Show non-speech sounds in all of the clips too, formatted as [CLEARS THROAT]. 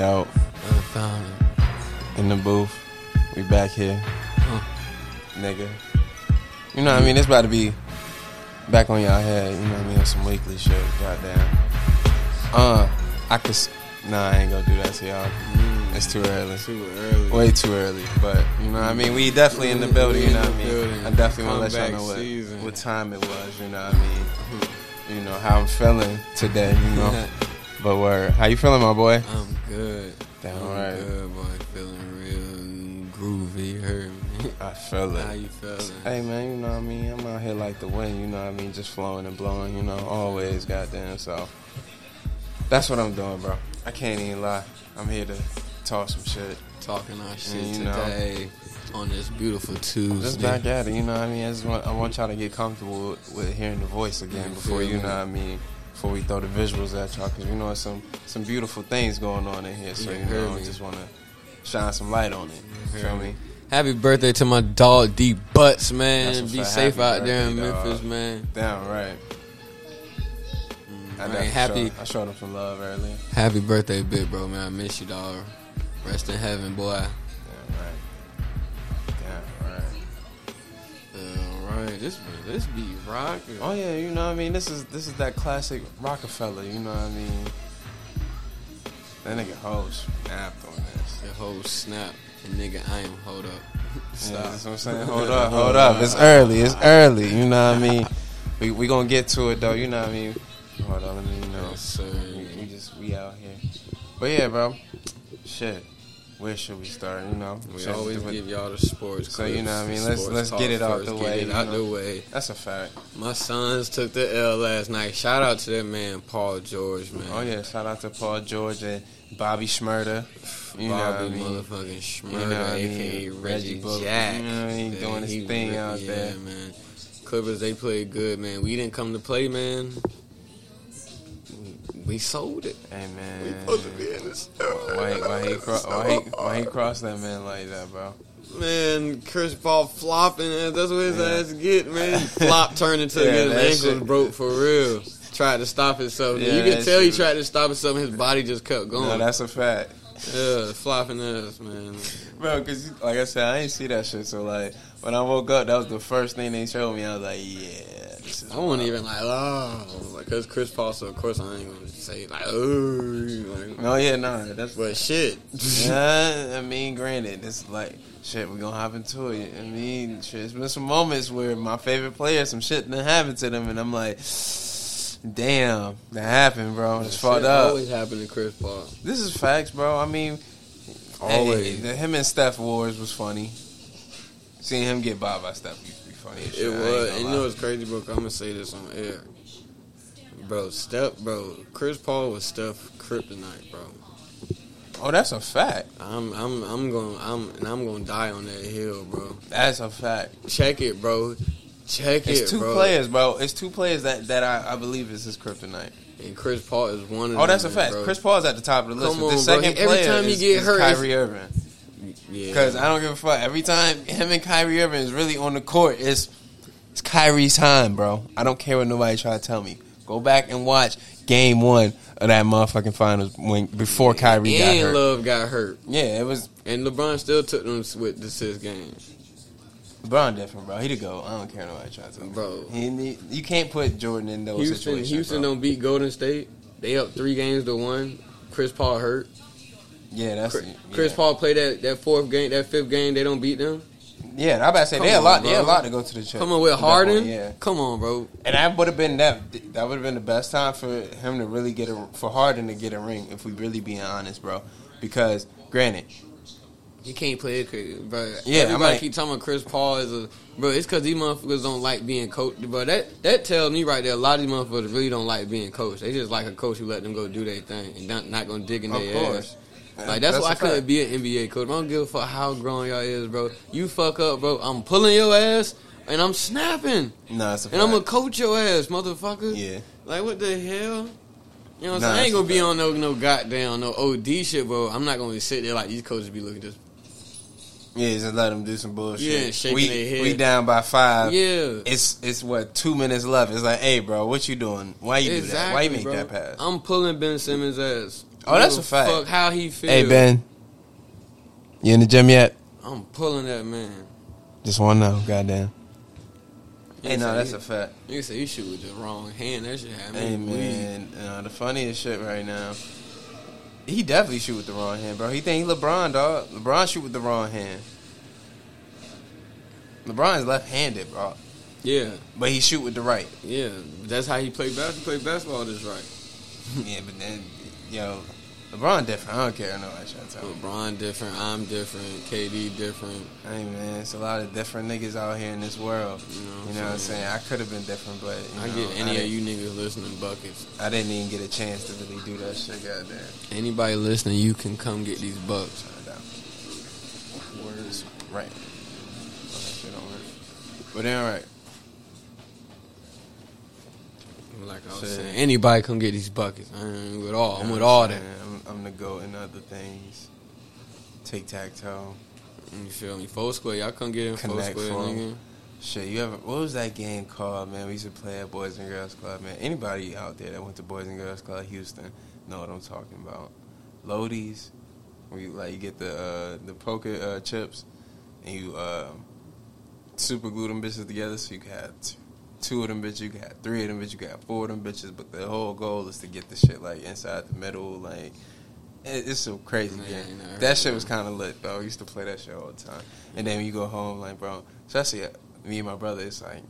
Yo, in the booth. We back here. Nigga. You know what I mean? It's about to be back on y'all head. You know what I mean? On some weekly shit. Goddamn. Uh, I could. Nah, I ain't gonna do that to y'all. Mm. It's too early. Too early. Way too early. But, you know what I mean? We definitely in the building, you know what I mean? building. I definitely want to let y'all know what, what time it was, you know what I mean? Mm-hmm. You know, how I'm feeling today, you know? [LAUGHS] but word. How you feeling, my boy? I'm good. Damn I'm right. good, boy. Feeling real groovy. You heard me. [LAUGHS] I feel it. How you feeling? Hey man, you know what I mean? I'm out here like the wind, you know what I mean? Just flowing and blowing, you know, always, goddamn. So that's what I'm doing, bro. I can't even lie. I'm here to talk some shit. Talking our shit know. today on this beautiful Tuesday. Just back at it, you know what I mean? I just want, I want y'all to get comfortable with, with hearing the voice again You before, you know what I mean? Before we throw the visuals at y'all, because you know it's some some beautiful things going on in here. So You you know, I me. just want to shine some light on it. You Feel me? me. Happy birthday to my dog D Butts, man. Be safe Happy out there in dog. Memphis, man. Damn right. Mm, I Man, definitely happy Showed, I showed him some love earlier. happy birthday, big bro, man. I miss you, dog. Rest in heaven, boy. Damn right. Right, this this be rocking. Oh yeah, you know what I mean. This is this is that classic Rockefeller. You know what I mean. That nigga hoes snapped on this. The whole snap, and nigga, I am hold up. [LAUGHS] Yeah, Stop. that's what I'm saying. Hold up, hold up. It's [LAUGHS] early. It's early. You know what I mean. We we gonna get to it though. You know what I mean. Hold on, let me know. Yes, sir. We, we just we out here. But yeah, bro. Shit. Where should we start? You know. We Shit, always give y'all the sports. So, you know what I mean? Let's- let's get it out the get way, it out know? the way. That's a fact. My sons took the L last night. Shout out to that man, Paul George, man. Oh yeah, shout out to Paul George and Bobby Shmurda. You know what I Bobby mean? motherfucking Shmurda, You know what I mean? aka Reggie Bullock, Jack. you know what I mean? Doing his thing out yeah, there. man. Clippers, they played good, man. We didn't come to play, man. We sold it. Hey man, We supposed to be in this. why, he- why he cro- [LAUGHS] why he why he crossed that man like that, bro? Man, Chris Paul flopping, that's what his Yeah. ass get, man. Flop turned into Yeah, his ankles shit- broke for real. Tried to stop himself. Yeah, you can tell he tried to stop himself, and his body just kept going. No, that's a fact, yeah, flopping ass, man. bro. Cause like I said, I ain't see that shit. So like when I woke up, that was the first thing they showed me. I was like, yeah, this is. I won't even like, oh, like, cause Chris Paul, so of course I ain't gonna say like, oh, like, No, yeah, no, that's but shit. [LAUGHS] Yeah, I [LAUGHS] mean, granted, it's like shit. We're gonna hop into it. I mean, shit. It's been some moments where my favorite player, some shit done happened to them, and I'm like, damn, that happened, bro. It's fucked up. Always happen to Chris Paul. This is facts, bro. I mean, Always. hey, the him and Steph wars was funny. Seeing him get by by Steph used to be funny. as shit. It was, and you know what's crazy, bro? I'm gonna say this on air, bro. Steph, bro. Chris Paul was Steph kryptonite, bro. Oh, that's a fact. I'm, I'm, I'm going, I'm, and I'm gonna die on that hill, bro. That's a fact. Check it, bro. Check it, It's two bro. players, bro. It's two players that that I, I believe is his kryptonite. and Chris Paul is one of them. Oh, that's a fact. bro. Chris is at the top of the list. Come but the on, bro. second Every player time he is, get is hurt, it's- Kyrie Irving. Yeah. Because I don't give a fuck. Every time him and Kyrie Irving is really on the court, it's it's Kyrie's time, bro. I don't care what nobody try to tell me. Go back and watch Game One of that motherfucking finals when before Kyrie got hurt. Love got hurt, Yeah, it was and LeBron still took them with the six games. LeBron different, bro. He to go. I don't care what nobody try to tell me. Bro. He, he- you can't put Jordan in those Houston, situations. Houston bro. don't beat Golden State. They up three games to one. Chris Paul hurt. Yeah, that's Chris, yeah. Chris Paul played that, that fourth game, that fifth game. They don't beat them. Yeah, I about to say Come they a lot. They a lot to go to the chip. Come on with Harden. point, Yeah. Come on, bro. And that would have been that. That would have been the best time for him to really get a for Harden to get a ring. If we really being honest, bro. Because granted, He can't play it, bro. Yeah, everybody like- keep talking about Chris Paul is a bro. It's because these motherfuckers don't like being coached, bro. That that tells me right there. A lot of these motherfuckers really don't like being coached. They just like a coach who let them go do their thing and not not gonna dig in their course. ass. Like that's, why I couldn't fact. be an NBA coach. I don't give a fuck how grown y'all is, bro. You fuck up, bro. I'm pulling your ass and I'm snapping No, it's a and I'm gonna coach your ass, motherfucker. Yeah. Like what the hell? You know what I'm Nah, saying? I ain't gonna be fact. on no no goddamn no OD shit, bro. I'm not gonna sit there like these coaches be looking just Yeah, just let them do some bullshit. Yeah, shaking we, their head. We down by five. Yeah. It's it's what two minutes left. It's like, hey, bro, what you doing? Why you do that? Why you make bro. that pass? I'm pulling Ben Simmons' ass. Oh, that's a fact. Fuck how he feel. Hey Ben, you in the gym yet? I'm pulling that man. Just want to know. Goddamn. Hey, no, that's he- a fact. Nigga say he shoot with the wrong hand. That shit had me Hey bleed. man, uh, the funniest shit right now. He definitely shoot with the wrong hand, bro. He think he LeBron, dog. LeBron shoot with the wrong hand. LeBron is left-handed, bro, Yeah, but he shoot with the right. yeah. That's how he play basketball. Play basketball this right. [LAUGHS] yeah, but then, yo, LeBron different. I don't care. I know I should tell. LeBron different. I'm different. KD different. Hey man, it's a lot of different niggas out here in this world. You know, You know what I'm saying? I could have been different, but you I know, get any I of you niggas listening buckets. I didn't even get a chance to really do that shit. Goddamn. Anybody listening, you can come get these bucks. Turn it down. Words right. That shit don't work. But then, all right. Like I was Shit. saying, anybody come get these buckets. I ain't with all. I'm with all what that. I'm, the goat in other things. Tic tac toe. You feel me? Four square. Y'all come get in four Connect square, nigga. Shit, you ever? What was that game called, man? We used to play at Boys and Girls Club, man. Anybody out there that went to Boys and Girls Club Houston know what I'm talking about. Lodies, where you like you get the uh, the poker uh, chips, and you uh, super glue them bitches together so you can have two of them bitches, you can have three of them bitches, you can have four of them bitches. But the whole goal is to get the shit like inside the middle, like. It- It's a crazy game. Heard That shit was kind of lit though. I used to play that shit all the time. And then when you go home, like bro, especially uh, me and my brother, it's like,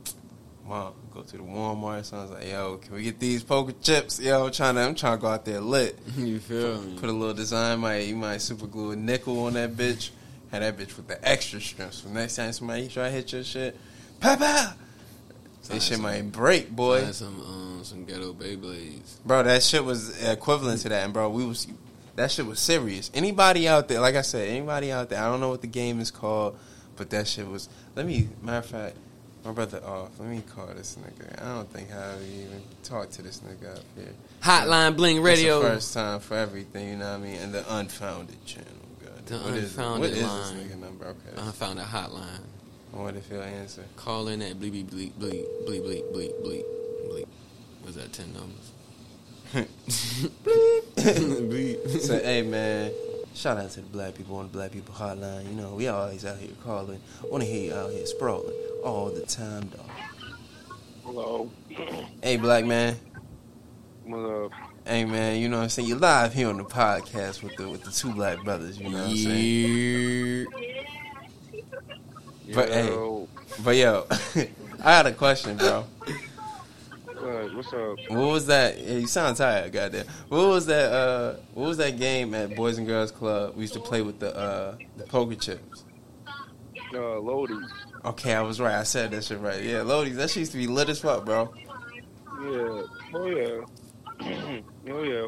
mom, go to the Walmart. So I was like, yo, can we get these poker chips? Yo, I'm trying to, I'm trying to go out there lit. [LAUGHS] you feel me? Put a little design, might you might super glue a nickel on that bitch. Had that bitch with the extra strength. So next time somebody try to hit your shit, pow. That shit Find might break, boy. Some um, some ghetto Beyblades. Bro, that shit was equivalent to that, and bro, we was that shit was serious. Anybody out there, like I said, anybody out there, I don't know what the game is called, but that shit was. Let me, matter of fact, my brother off. Let me call this nigga. I don't think how we even talk to this nigga up here. Hotline Bling Radio. the first time for everything, you know what I mean? And the unfounded channel. God. The What is unfounded What is line. this nigga number? Okay. I found a hotline. What if he'll answer? Call in at bleep bleep bleep bleep bleep bleep bleep bleep bleep. Was that ten numbers? Bleep. Say, hey man, shout out to the black people on the black people hotline. You know, we always out here calling. I Want to hear you out here sprawling all the time, dog. Hello. [CLEARS THROAT] Hey, black man. What up? Hey man, you know what I'm saying? You're live here on the podcast with the with the two black brothers. You know what I'm saying? Yeah. But, hey. But yo, [LAUGHS] I had a question, bro. What? What's up? What was that? Yeah, you sound tired, goddamn. What was that? Uh, what was that game at Boys and Girls Club? We used to play with the uh, the poker chips. Uh, Lodi. Okay, I was right. I said that shit right. Yeah, Lodies. That shit used to be lit as fuck, bro. Yeah. Oh yeah. [CLEARS THROAT] oh yeah.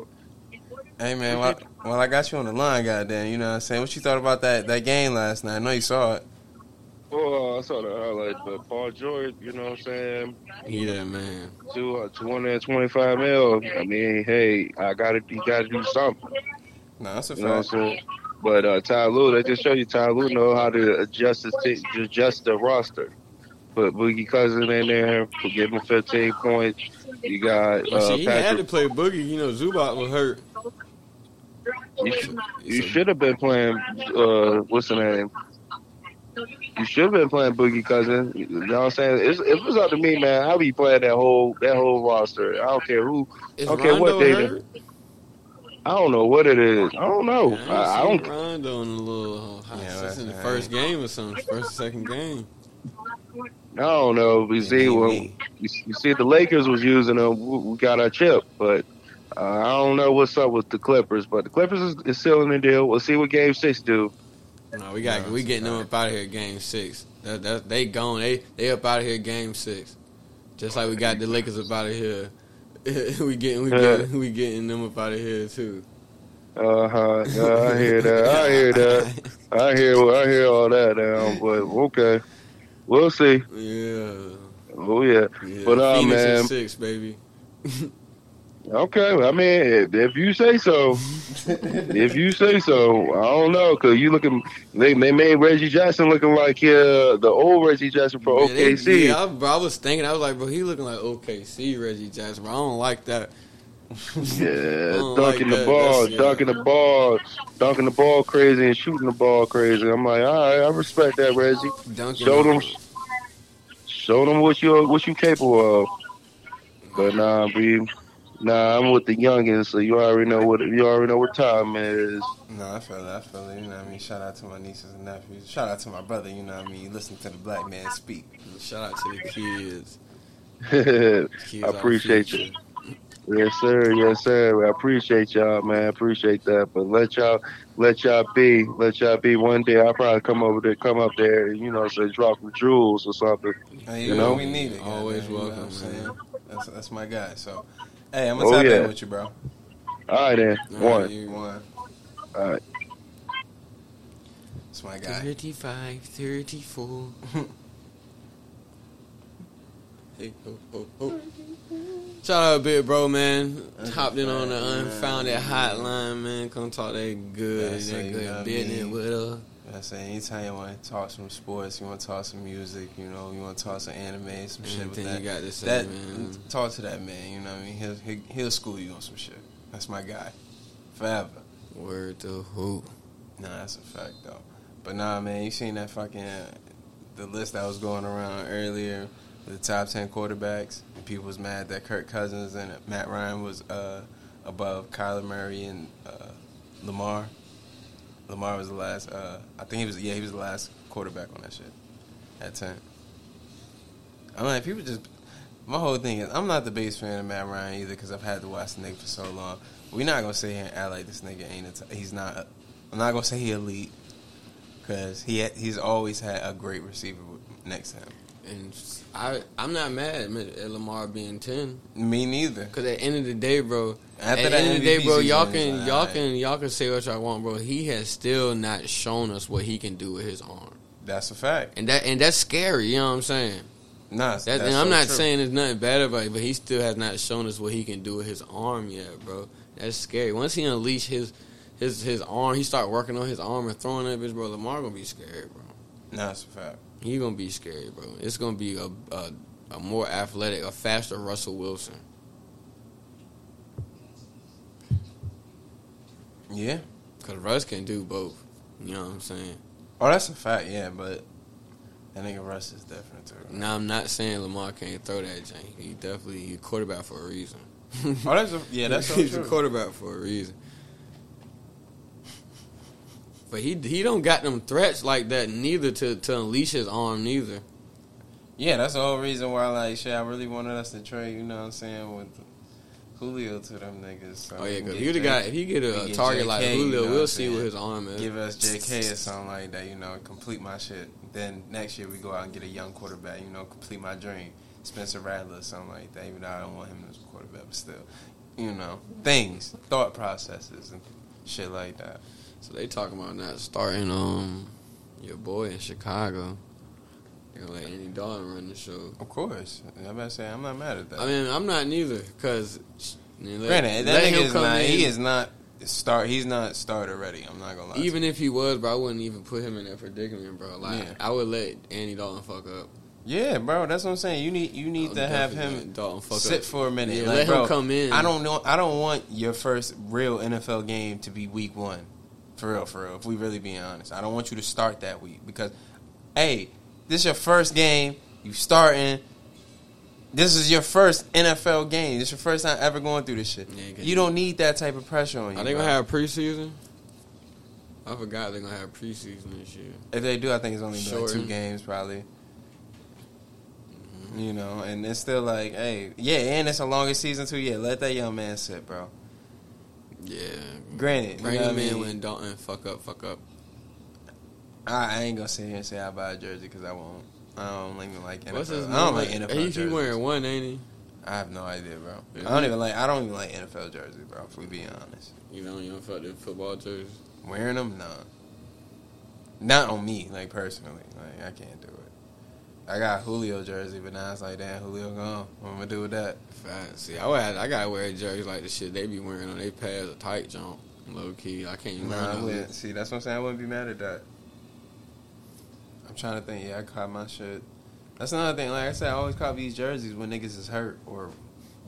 Hey man, well, well, I got you on the line, goddamn. You know what I'm saying? What you thought about that that game last night? I know you saw it. Oh, I saw the highlight, but Paul George, you know what I'm saying? Yeah, man. Two, uh, 225 mil. I mean, hey, I gotta, you gotta do something. No, that's a You know what I'm fact. saying? But uh, Ty Lue, they just show you Ty Lue know how to adjust the t- adjust the roster. Put Boogie Cousin in there, give him 15 points. You got Well, uh, shit, he had to play Boogie. You know, Zubac was hurt. You, sh- you should have been playing. Uh, what's the name? You should have been playing Boogie Cousin. You know what I'm saying? It's, if it was up to me, man, I'd be playing that whole that whole roster. I don't care who. Is Okay, Rondo what they hurt? I don't know what it is. I don't know. I, I, I don't. seen Rondo in a little uh, hot Yeah, since in the right. first game or something, first or second game. I don't know. We see Me, when you, you see the Lakers was using them. We, we got our chip, but uh, I don't know what's up with the Clippers. But the Clippers is, is still in the deal. We'll see what Game Six do. No, we got No, we getting them up out of here game six. That, that they gone. They they up out of here game six. Just like we got the Lakers up out of here. [LAUGHS] we getting we getting we getting them up out of here too. Uh huh. I hear that. I hear that. [LAUGHS] I hear. I hear all that now. But okay, we'll see. Yeah. Oh yeah. yeah. But, uh, Phoenix man- six, baby. [LAUGHS] Okay. I mean, if, you say so, [LAUGHS] if you say so, I don't know because you looking. They they made Reggie Jackson looking like uh, the old Reggie Jackson for Yeah, they- OKC. yeah, I, bro, I was thinking, I was like, bro, he looking like OKC Reggie Jackson. Bro, I don't like that. Yeah, [LAUGHS] dunking like the ball, That's, dunking yeah. the ball, dunking the ball crazy and shooting the ball crazy. I'm like, all right, I respect that, Reggie. Dunking show them, show them what you what you capable of. But nah, be nah, I'm with the youngins, so you already know what you already know what time it is. No, I feel it. I feel it. You know what I mean? Shout out to my nieces and nephews. Shout out to my brother. You know what I mean? Listen to the black man speak. Shout out to the kids. [LAUGHS] kids I appreciate you. Yes, sir. Yes, sir. I appreciate y'all, man. I appreciate that. But let y'all, let y'all be, let y'all be. One day I'll probably come over there, come up there, you know, say drop some jewels or something. Hey, you, you know, we need it. Always man, welcome, you know man. That's, that's my guy. So, hey, I'm gonna oh, tap yeah. in with you, bro. All right, then. All one. Right, one. All right. That's my guy. 35, 34. [LAUGHS] hey, oh, oh, oh. Shout out Big Bro, man. Hopped in on the unfounded hotline, man. Come talk that good, That's that good business with her. I say anytime you want to talk some sports, you want to talk some music, you know, you want to talk some anime, some shit with that. you got to say, that, man. Talk to that man, you know what I mean? He'll, he'll, he'll school you on some shit. That's my guy. Forever. Word to who? Nah, that's a fact, though. But nah, man, you seen that fucking, the list that was going around earlier the top ten quarterbacks. And people was mad that Kirk Cousins and Matt Ryan was uh, above Kyler Murray and uh, Lamar. Lamar was the last. Uh, I think he was. Yeah, he was the last quarterback on that shit at ten. I'm like, people just. My whole thing is, I'm not the biggest fan of Matt Ryan either because I've had to watch the nigga for so long. We're not gonna sit here and act like this nigga ain't. T- he's not. I'm not gonna say he elite because he he's always had a great receiver next to him. And I I'm not mad at Lamar being ten. Me neither. Cause at the end of the day, bro. After at the end of the day, bro, y'all can like, y'all can y'all can say what y'all want, bro. He has still not shown us what he can do with his arm. That's a fact. And that and that's scary. You know what I'm saying? Nah, that's, that's and I'm so not true. saying there's nothing bad about it, but he still has not shown us what he can do with his arm yet, bro. That's scary. Once he unleash his his his arm, he start working on his arm and throwing that bitch, bro. Lamar gonna be scared, bro. Nah, that's a fact. He gonna be scary, bro. It's gonna be a, a, a more athletic, a faster Russell Wilson. Yeah, cause Russ can do both. You know what I'm saying? Oh, that's a fact. Yeah, but that nigga Russ is different too. Now I'm not saying Lamar can't throw that. Jane. He definitely he quarterback for a reason. oh, that's a, yeah, that's [LAUGHS] he's a quarterback for a reason. But he he don't got them threats like that neither to, to unleash his arm neither. Yeah, that's the whole reason why like shit I really wanted us to trade, you know what I'm saying, with Julio to them niggas. So oh yeah, cause he the guy if he get a target JK, like Julio, you know we'll see what his arm is. Give us JK or something like that, you know, complete my shit. Then next year we go out and get a young quarterback, you know, complete my dream. Spencer Rattler or something like that, even though I don't want him as a quarterback, but still. You know. Things, thought processes and shit like that. So they talking about not starting um your boy in Chicago. They're gonna let Andy Dalton run the show. Of course, I'm about to say I'm not mad at that. I mean, I'm not neither because. Granted, that nigga is not. In. He is not start. He's not starter ready. I'm not gonna lie. Even if he was, bro, I wouldn't even put him in that predicament, bro. Like yeah. I would let Andy Dalton fuck up. Yeah, bro, that's what I'm saying. You need you need to have him sit up. for a minute. Yeah, like, let bro, him come in. I don't know. I don't want your first real NFL game to be Week One. For real, for real. If we really being honest, I don't want you to start that week because, hey, this is your first game. You starting. This is your first NFL game. This is your first time ever going through this shit. Yeah, you don't need that type of pressure on you. Are they gonna have a preseason? I forgot they're gonna have preseason this year. If they do, I think it's only like two games probably. Mm-hmm. You know, and it's still like, hey, yeah, and it's a longer season too. Yeah, let that young man sit, bro. Yeah. Granted, bring him in when Dalton fuck up, fuck up. I, I ain't gonna sit here and say I buy a jersey because I won't. I don't even like NFL. What's his I don't like NFL. He's jerseys. wearing one, ain't he? I have no idea, bro. I don't even like. I don't even like NFL jerseys, bro. If we be honest. You don't even fuck the football jerseys. Wearing them, no. Not on me, like personally. Like I can't do it. I got Julio jersey, but now it's like, damn, Julio gone. What am I gonna do with that? See, I would I gotta wear a jersey like the shit they be wearing on their pads, a tight jump, low key. I can't even. Nah, I wouldn't. See, that's what I'm saying. I wouldn't be mad at that. I'm trying to think. Yeah, I caught my shit. That's another thing. Like I said, I always cop these jerseys when niggas is hurt or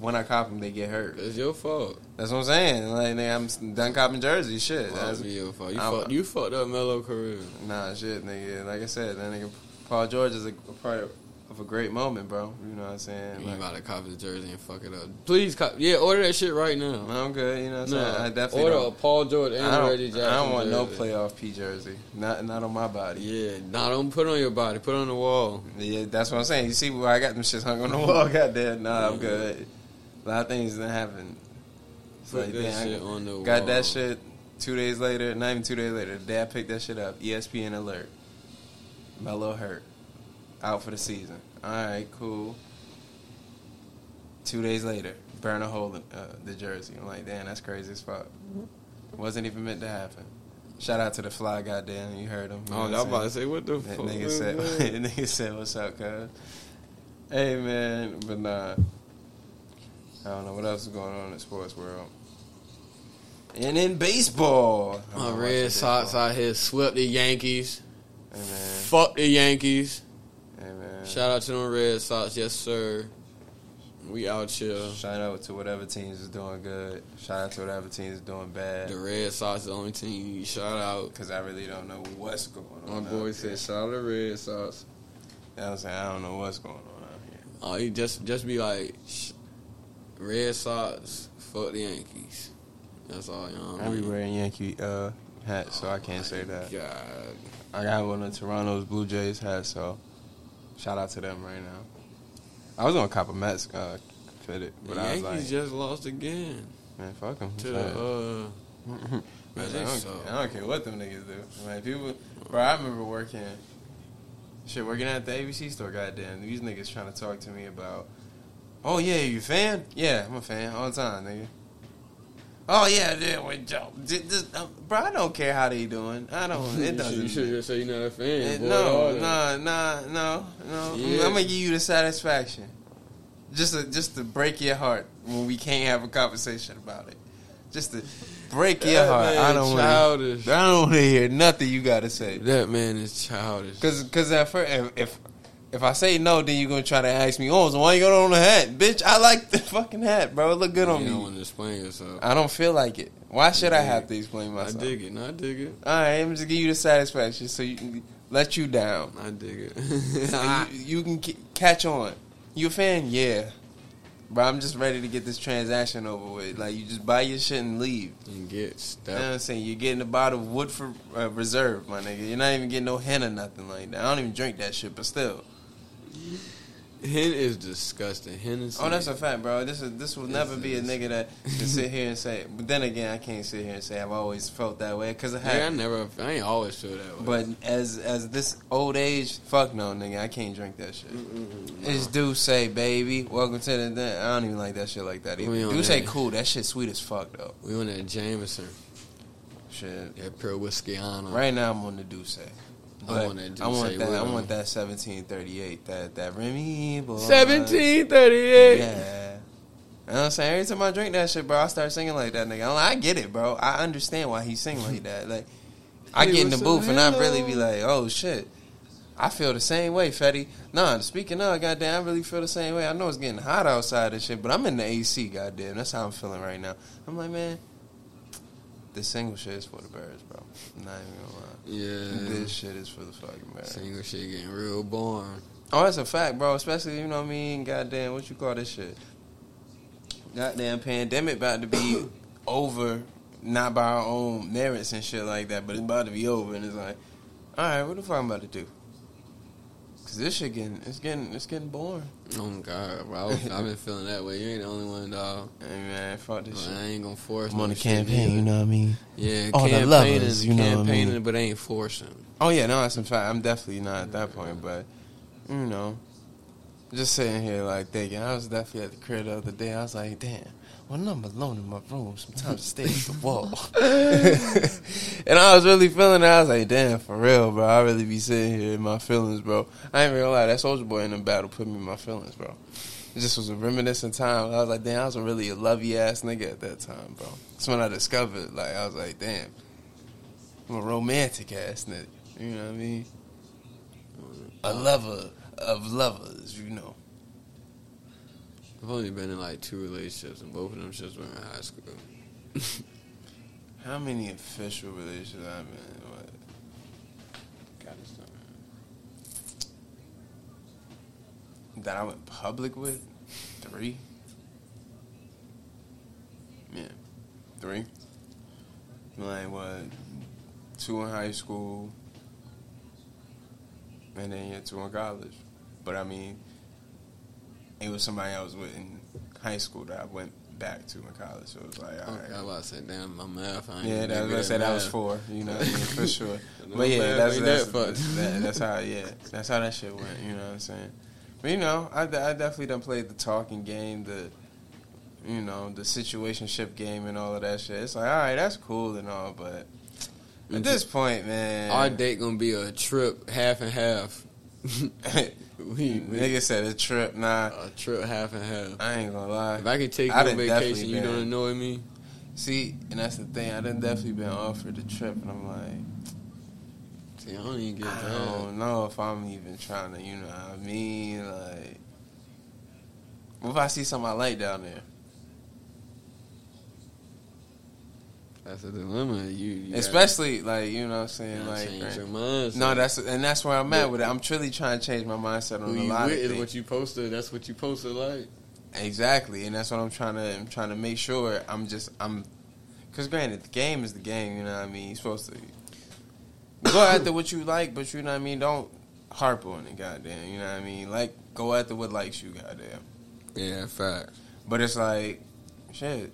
when I cop them, they get hurt. It's your fault. That's what I'm saying. Like, nigga, I'm done copping jerseys. Shit. Well, That's be your fault. You, fucked, you fucked up Melo career. Nah, shit, nigga. Like I said, that nigga Paul George is a, a part of, of a great moment, bro. You know what I'm saying? You Like, about to copy the jersey and fuck it up. Please, cop- yeah, order that shit right now. I'm good. You know what I'm No, saying? I definitely order don't. a Paul George and I Reggie Jackson. I don't want no playoff P jersey. Not not on my body. Yeah, nah, don't put on your body. Put it on the wall. Yeah, that's what I'm saying. You see where I got them shits hung on the [LAUGHS] wall? Goddamn, nah, I'm good. A lot of things didn't happen. It's Put like, that damn, shit on the wall. got that shit two days later. Not even two days later. The day I picked that shit up, ESPN alert. Melo hurt, out for the season. All right, cool. Two days later, burn a hole in uh, the jersey. I'm like, damn, that's crazy as fuck. Wasn't even meant to happen. Shout out to the fly, goddamn. You heard him. You Oh, what I was I'm about to say, what the That fuck? nigga said, [LAUGHS] that? nigga said, what's up, cuz? Hey, man, but nah. I don't know what else is going on in the sports world. And in baseball. My Red Sox out here swept the Yankees. Man. Fuck the Yankees. Man. Shout out to them Red Sox, yes sir. We out here. Shout out to whatever teams is doing good. Shout out to whatever teams is doing bad. The Red Sox is the only team you shout out. Because I really don't know what's going on. My boy said, shout out to the Red Sox. Know what I'm saying? I don't know what's going on out here. Oh, you just just be like, sh- Red Sox, fuck the Yankees. That's all, you know I I be mean? wearing Yankee uh, hats, so I can't say that. God. I got one of Toronto's Blue Jays hat, so shout out to them right now. I was gonna cop a Mets uh, fitted, but the I was Yankees like, just lost again man, fuck them. to the, uh, [LAUGHS] I, Man, they don't. I don't care what them niggas do. Like people, bro. I remember working, shit, working at the ABC store. Goddamn, these niggas trying to talk to me about. Oh yeah, you a fan? Yeah, I'm a fan all the time, nigga. Oh yeah, dude, we Joe. Just, just, um, bro, I don't care how they doing. I don't. It [LAUGHS] doesn't. you should just say you're not a fan. Eh, boy, no, all that. nah, nah, no, no. Yeah. I'm gonna give you the satisfaction, just to just to break your heart when we can't have a conversation about it. Just to break your heart. I don't want. childish. I don't want to hear nothing you got to say. That man is childish. Cause, cause at first, if, if if I say no, then you're gonna try to ask me, oh, so why you got on the hat, bitch? I like the [LAUGHS] fucking hat, bro. It look good on me. you don't want to explain yourself. I don't feel like it. Why should I have to explain myself? I dig it. No, I dig it. All right, I'm just give you the satisfaction, so you can let you down. I dig it. [LAUGHS] And [LAUGHS] you, you can c- catch on. You a fan? Yeah. Bro, I'm just ready to get this transaction over with. Like, you just buy your shit and leave. and get stuff. You know what. I'm saying? You're getting a bottle of Woodford uh, Reserve, my nigga. You're not even getting no hen or nothing like that. I don't even drink that shit, but still. Hen is disgusting. Hennessy. Oh, that's a fact, bro. This is this will never be a nigga that can sit here and say. But then again, I can't sit here and say I've always felt that way because I have. Yeah, I never. I ain't always feel that way. But as as this old age, fuck no, nigga, I can't drink that shit. It's D'ussé, baby, welcome to the. I don't even like that shit like that either. D'ussé, cool. That shit sweet as fuck though. we on that Jameson. Shit. That pure whiskey on. Right now I'm on the D'ussé. I want that I want that. I want that 1738. That that Remy boy. Seventeen thirty eight. Yeah. You know what I'm saying? Every time I drink that shit, bro, I start singing like that nigga. Like, I get it, bro. I understand why he sing like that. Like, I get in the booth and I really be like, oh shit. I feel the same way, Fetty. Nah, speaking of, goddamn, I really feel the same way. I know it's getting hot outside and shit, but I'm in the AC, goddamn. That's how I'm feeling right now. I'm like, man, this single shit is for the birds, bro. I'm not even gonna lie. Yeah. This shit is for the fucking birds. Single shit getting real boring. Oh, that's a fact, bro. Especially, you know what I mean? Goddamn, what you call this shit? Goddamn pandemic about to be [COUGHS] over, not by our own merits and shit like that, but it's about to be over, and it's like, all right, what the fuck I'm about to do? Cause this shit getting, it's getting, it's getting boring. Oh God, bro. I, I've been feeling that way. You ain't the only one, dog. Hey man, fuck this I shit. I ain't gonna force. I'm on no the shit campaign, you know what I mean? Yeah, All the campaigning, lovers, you know what I mean? campaigning, but ain't forcing. Oh yeah, no, that's a fact. I'm definitely not at that point, but you know, just sitting here like thinking. I was definitely at the crib the other day. I was like, damn. When I'm alone in my room, sometimes I stare at the wall. [LAUGHS] and I was really feeling it. I was like, damn, for real, bro. I really be sitting here in my feelings, bro. I ain't even gonna lie, that Soulja Boy in the battle put me in my feelings, bro. It just was a reminiscent time. I was like, damn, I was a really a lovey ass nigga at that time, bro. That's when I discovered, like, I was like, damn, I'm a romantic ass nigga. You know what I mean? A lover of lovers, you know. I've only been in like two relationships, and both of them just were in high school. [LAUGHS] How many official relationships I've been in? What? Got it, That I went public with? Three? Yeah. Three? Like, what? Two in high school. And then, yeah, two in college. But I mean, it was somebody I was with in high school that I went back to in college. So it was like, all Okay, right. I was about to say, damn, my math. I Yeah, that, I said that was four. You know, what I mean, for sure. [LAUGHS] But yeah, that's ain't that's, that, that's how yeah, [LAUGHS] that's how that shit went. You know what I'm saying? But you know, I, I definitely done played the talking game, the you know the situationship game, and all of that shit. It's like, all right, that's cool and all, but at this point, man, Our date gonna be a trip, half and half. [LAUGHS] we, we nigga said a trip. Nah, a trip, half and half. I ain't gonna lie. If I could take I you on vacation, you don't annoy me. See, and that's the thing. I done definitely been offered a trip, and I'm like. See, I don't even get I that. don't know if I'm even trying to, you know what I mean? Like, what if I see something I like down there? That's a dilemma. You, you gotta- Especially, like, you know what I'm saying? Like, change your mindset. no, that's, and that's where I'm at with it. I'm truly trying to change my mindset on who a lot of things. what you posted. That's what you posted like. Exactly, and that's what I'm trying to. I'm trying to make sure I'm just I'm, because granted, the game is the game. You know what I mean? You're supposed to go after what you like, but you know what I mean. Don't harp on it, goddamn. You know what I mean? Like go after what likes you, goddamn. Yeah, fact. But it's like, shit.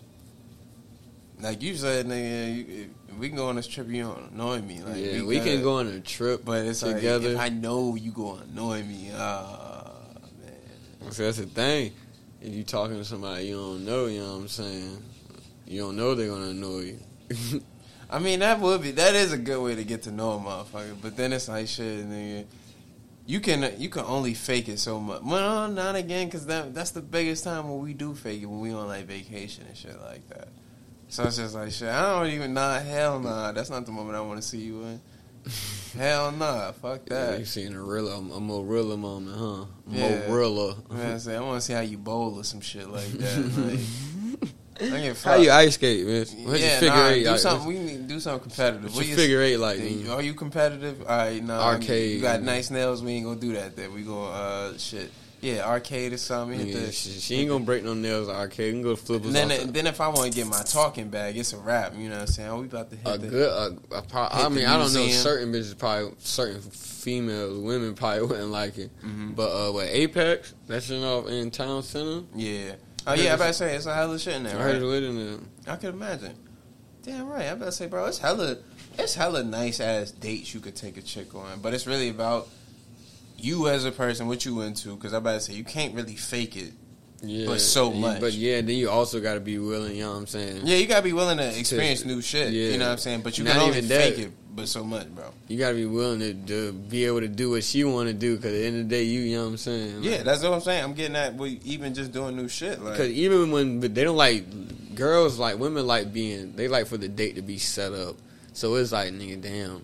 Like you said, nigga, you, we can go on this trip. You don't annoy me. Like yeah, we, can gotta- go on a trip, But it's together. like if I know you gonna annoy me, ah man. See, that's the thing. If you talking to somebody you don't know, you know what I'm saying. You don't know they're gonna annoy you. [LAUGHS] I mean, that would be that is a good way to get to know a motherfucker. But then it's like shit, nigga. You can you can only fake it so much. Well, not again, because that that's the biggest time when we do fake it when we on like vacation and shit like that. So it's just like shit. I don't even nah. Hell nah. That's not the moment I want to see you in. hell nah. Fuck yeah, that. you seen a real, a Morilla moment, huh? Yeah. Morilla. Man, I say I want to see how you bowl or some shit like that. [LAUGHS] Like, I get How you ice skate, man? What's yeah, your figure nah, eight? do like, something. We need to do something competitive. What's What you- figure eight like? Man? Are you competitive? All right, no. Arcade. You got nice nails. We ain't gonna do that. There, we gonna uh shit. Yeah, arcade or something. Yeah, the- she, she ain't gonna break no nails at arcade. We can go to flippers. and then, the- then if I want to get my talking bag, it's a wrap. You know what I'm saying? We about to hit a the. good, a, a pro- I mean, I don't know. Certain bitches probably, certain females, women probably [LAUGHS] wouldn't like it. Mhm. But uh, what Apex? That's in off in town center. Yeah. Oh yeah, I about to say it's a hella shit in there. heard Right? it lit in there. I could imagine. Damn right. I about to say, bro, it's hella, it's hella nice ass dates you could take a chick on, but it's really about you as a person, what you into. Because I'm about to say you can't really fake it. Yeah, But so You- much. But yeah, then you also got to be willing. You know what I'm saying? Yeah, you gotta be willing to experience new shit. Yeah. You know what I'm saying? But you Not can only even fake it, but so much, bro. You got to be willing to, to be able to do what she want to do. Because at the end of the day, you, you know what I'm saying? Yeah, that's what I'm saying. I'm getting at with even just doing new shit. Like, Because even when but they don't like girls, like women like being they like for the date to be set up. So it's like nigga, damn.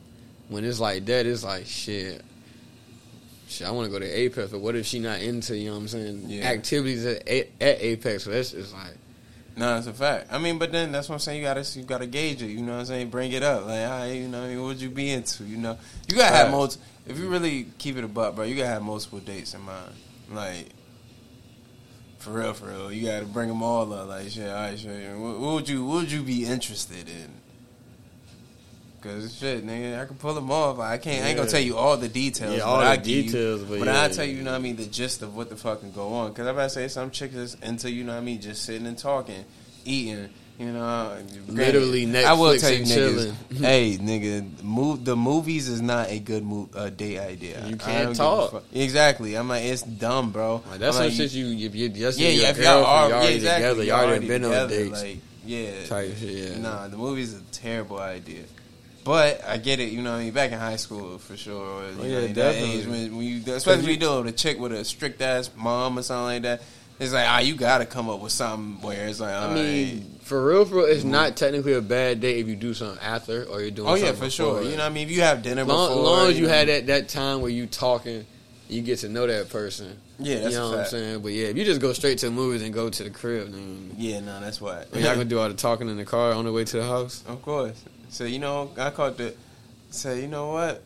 When it's like that, it's like shit. Shit, I want to go to Apex, but what if she not into you know what I'm saying Yeah. activities at, at Apex? So that's just like no, it's a fact. I mean, but then that's what I'm saying. You gotta, you gotta gauge it. You know what I'm saying? Bring it up. Like, right, you know, what would you be into? You know, you gotta have multiple. If you really keep it a buck, bro, you gotta have multiple dates in mind. Like, for real, for real, you gotta bring them all up. Like, shit, all right, shit. What, what would you, what would you be interested in? Cause shit, nigga, I can pull them off. I can't. I ain't gonna tell you all the details. Yeah, but all the I give you- details, but but yeah. I tell you, you know what I mean, the gist of what the fuck can go on. Cause I about to say some chicks is into, you know what I mean, just sitting and talking, eating. You know, Literally Granted, I will Netflix tell you, and niggas. chilling. [LAUGHS] hey, nigga, move the movies is not a good move, uh, date idea. You can't don't give a talk. Exactly. I'm like, it's dumb, bro. like, that's some like, shit you if you just yeah, your yeah. If y'all are yeah, already exactly, together, you y'all already been on together, dates. Like, yeah, type shit. Yeah, Nah, the movie's a terrible idea. But I get it, you know. what I mean, back in high school for sure. You Oh, know, yeah, that definitely. age when, when you, especially when you- deal with a chick with a strict ass mom or something like that. It's like, ah, you got to come up with something where it's like, I mean, right. for real, for real, it's not technically a bad date if you do something after or you're doing. oh yeah, for sure. You know, what I mean, if you have dinner long, before, long as you know, had that, that time where you talking you get to know that person. Yeah, that's you know what I'm saying. But yeah, if you just go straight to the movies and go to the crib, then Yeah, no, that's why. y'all gonna do all the talking in the car on the way to the house. Of course. So you know, I called the. Say, you know what?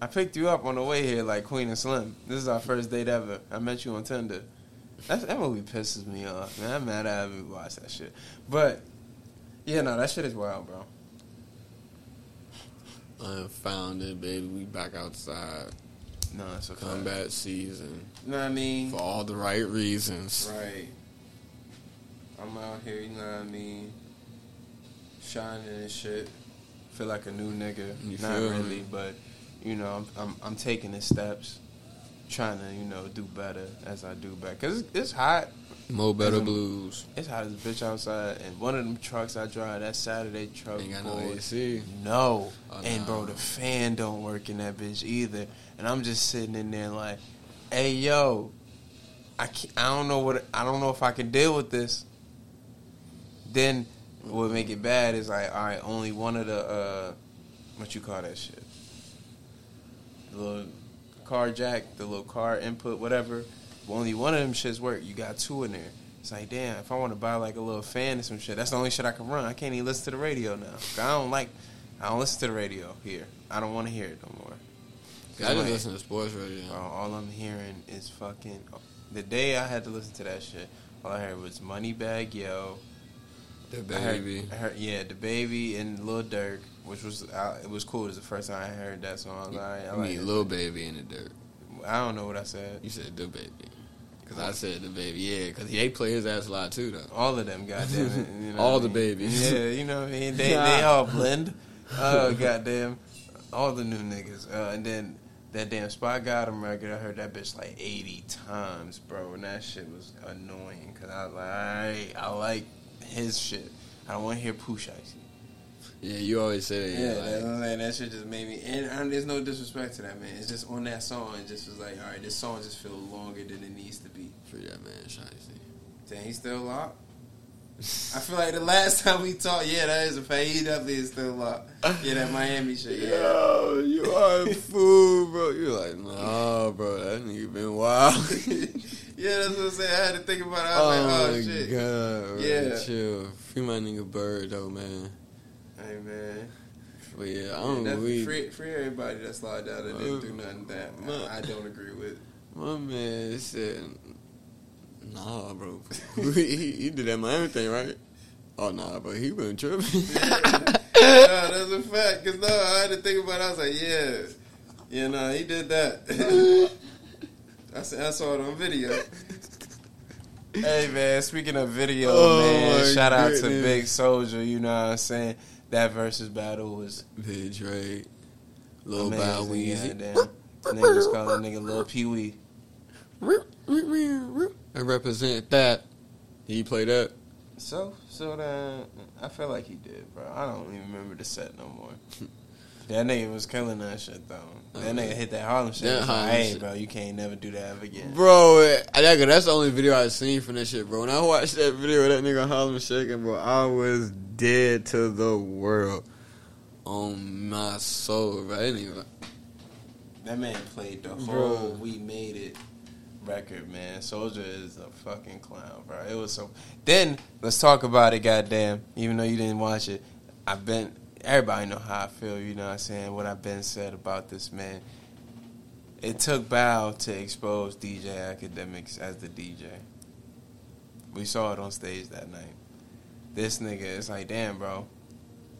I picked you up on the way here, like Queen and Slim. This is our first date ever. I met you on Tinder. That, that movie pisses me off, man. I'm mad I haven't watched that shit. But yeah, no, that shit is wild, bro. I found it, baby. We back outside. No, it's a fact. Combat season You know what I mean? for all the right reasons. Right. I'm out here, you know what I mean? Shining and shit. Feel like a new nigga. You Not really, me? but you know, I'm, I'm I'm taking the steps, trying to you know do better as I do better. Cause it's, it's hot. Mo Better Blues. It's hot as a bitch outside, and one of them trucks I drive, that Saturday truck, Ain't got no AC. no. Oh, and bro, the fan don't work in that bitch either. And I'm just sitting in there like, hey yo, I I don't know what I don't know if I can deal with this. Then what make it bad is like, all right, only one of the uh, what you call that shit, the little car jack, the little car input, whatever. Only one of them shits work. You got two in there. It's like, damn, if I want to buy like a little fan or some shit, that's the only shit I can run. I can't even listen to the radio now. I don't like, I don't listen to the radio here. I don't want to hear it no more. I just listen to sports radio. Bro, all I'm hearing is fucking. The day I had to listen to that shit, all I heard was Moneybagg Yo. The I heard- baby. I heard, yeah, the baby and Lil Durk, which was uh, it was cool. It was the first time I heard that song. I, I, I like mean, little baby in the dirt. I don't know what I said. You said the baby. Cause I said the baby, yeah. Cause he they play his ass a lot too, though. All of them, goddamn it. [LAUGHS] You know All the mean? babies. Yeah, you know what I mean. They they all blend. [LAUGHS] Oh goddamn, all the new niggas. Uh, and then that damn Spot Got 'em record. I heard that bitch like eighty times, bro, and that shit was annoying. Cause I was like, I, I like his shit. I don't want to hear Pooh. Yeah, you always say that. Yeah, like, what I'm saying. That shit just made me. And, and there's no disrespect to that man. It's just on that song. It just was like, all right, this song just feels longer than it needs to be. For that man, Shiesty. Damn, he still locked. I feel like the last [LAUGHS] time we talked, yeah, that is a fact. He definitely is still locked. Yeah, that Miami shit. Yeah. Yo, you are a fool, bro. You're like, nah, bro, that nigga been wild. [LAUGHS] yeah, that's what I'm saying. I had to think about it. I was oh, like, oh, oh my shit. god, bro, Yeah. chill. Free my nigga Bird though, man. Hey man, But yeah, I don't That's- believe free, free everybody that slide down and didn't do nothing that I, I don't agree with. my man said, nah, bro. [LAUGHS] he, he did that Miami thing, right? Oh nah, bro, he been tripping. [LAUGHS] no, that's a fact. Cause no, I had to think about it. I was like, yeah, yeah, no, he did that. I, said, I saw it on video. Hey man, speaking of video, Oh, man, my shout out to. Big Soulja. You know what I'm saying? That versus battle was Big Drake, Lil Bow amazing. Weezy. Goddamn. Niggas call that nigga Lil Pee Wee. I represent that. He played that. So, so then I feel like he did, bro. I don't even remember the set no more. [LAUGHS] That nigga was killing that shit though. That Oh, nigga hit that Harlem shit. That like, Harlem hey, shit. bro, you can't never do that ever again. Bro, that- that's the only video I've seen from that shit, bro. When I watched that video of that nigga Harlem shaking, bro, I was dead to the world. On my soul, bro. Didn't. That man played the Bro. whole "We Made It" record, man. Soulja is a fucking clown, bro. It was so. Then let's talk about it, goddamn. Even though you didn't watch it, I've been. Everybody know how I feel. You know what I'm saying? What I've been said about this man. It took Bow to expose DJ Akademiks as the DJ. We saw it on stage that night. This nigga is like, damn, bro.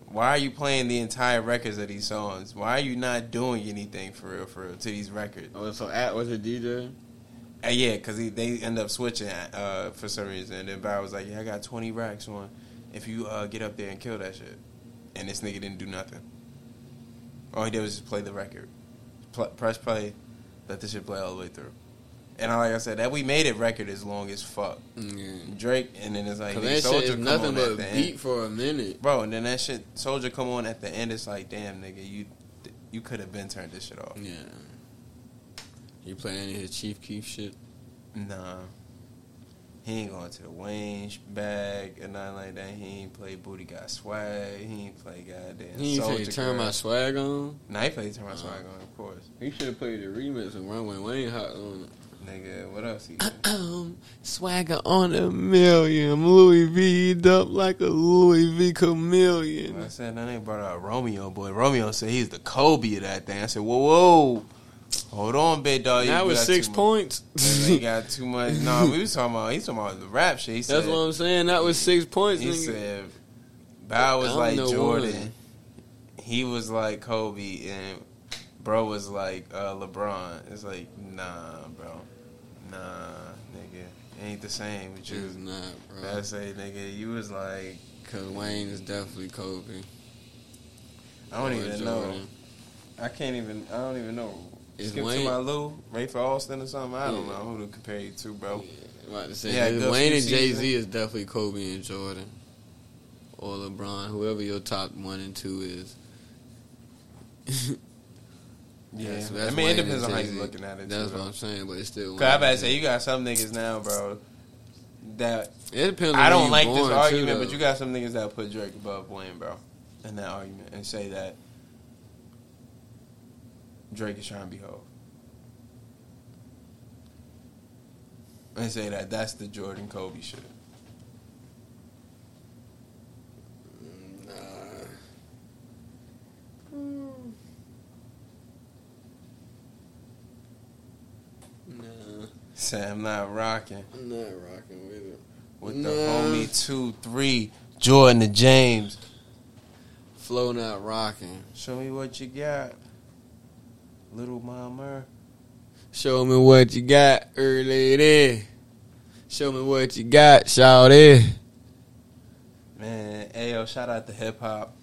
Why are you playing the entire records of these songs? Why are you not doing anything for real, for real, to these records? Oh, so at was a DJ? Uh, yeah, because they end up switching uh, for some reason. And then Barry was like, yeah, I got 20 racks on if you uh, get up there and kill that shit. And this nigga didn't do nothing. All he did was just play the record. Pl- press play, let this shit play all the way through. And like I said, that We Made It record is long as fuck. Yeah. Drake, and then it's like, that Soulja shit is come nothing on but beat end. for a minute. Bro, and then that shit, Soulja come on at the end, it's like, damn, nigga, you you could have been turned this shit off. Yeah. You playing any of his Chief Keef shit? Nah. He ain't going to the Wayne bag or nothing like that. He ain't play Booty Got Swag. He ain't play goddamn. He ain't play Turn My Swag On. Nah, he played Turn My uh, Swag On, of course. He should have played the remix and Runway Wayne hot on it. Nigga, what else he [CLEARS THROAT] um, Swagger on a million. Louis V up like a Louis V chameleon. I said, then they brought out Romeo, boy. Romeo said he's the Kobe of that thing. I said, whoa, whoa. Hold on, big dog. That was six points. he got too much. No, we was talking about. He's talking about the rap shit. He That's said, what I'm saying. That was six points. He nigga. said Bow was like Jordan. He was like Kobe, and bro was like uh, LeBron. It's like nah, bro. Nah, nigga, ain't the same with you. It's not, bro. I say, nigga, you was like, cause Wayne is definitely Kobe. I don't even Jordan. know. I can't even. I don't even know. Is Skip Wayne, to my Lou, Rafer Alston or something. I don't know who to compare you to, bro. Yeah, about to say, yeah, Wayne and Jay Z is definitely Kobe and Jordan, or LeBron, whoever your top one and two is. Yeah, that's, that's I mean, it depends on how you're looking at it. That's too, what I'm saying, but it's still. Cause I about to say you got some niggas now, bro. That it depends. I don't like this argument, too, but you got some niggas that put Drake above Wayne, bro, in that argument, and say that Drake is trying to be Hov. And say that that's the Jordan Kobe shit. Nah. Hmm. Nah. Say I'm not rocking. I'm not rocking with it. With nah. the homie two, three, Jordan the James. Flow not rocking. Show me what you got. Little mama. Show me what you got, early there. Show me what you got, shout it. Man, ayo, shout out to hip hop.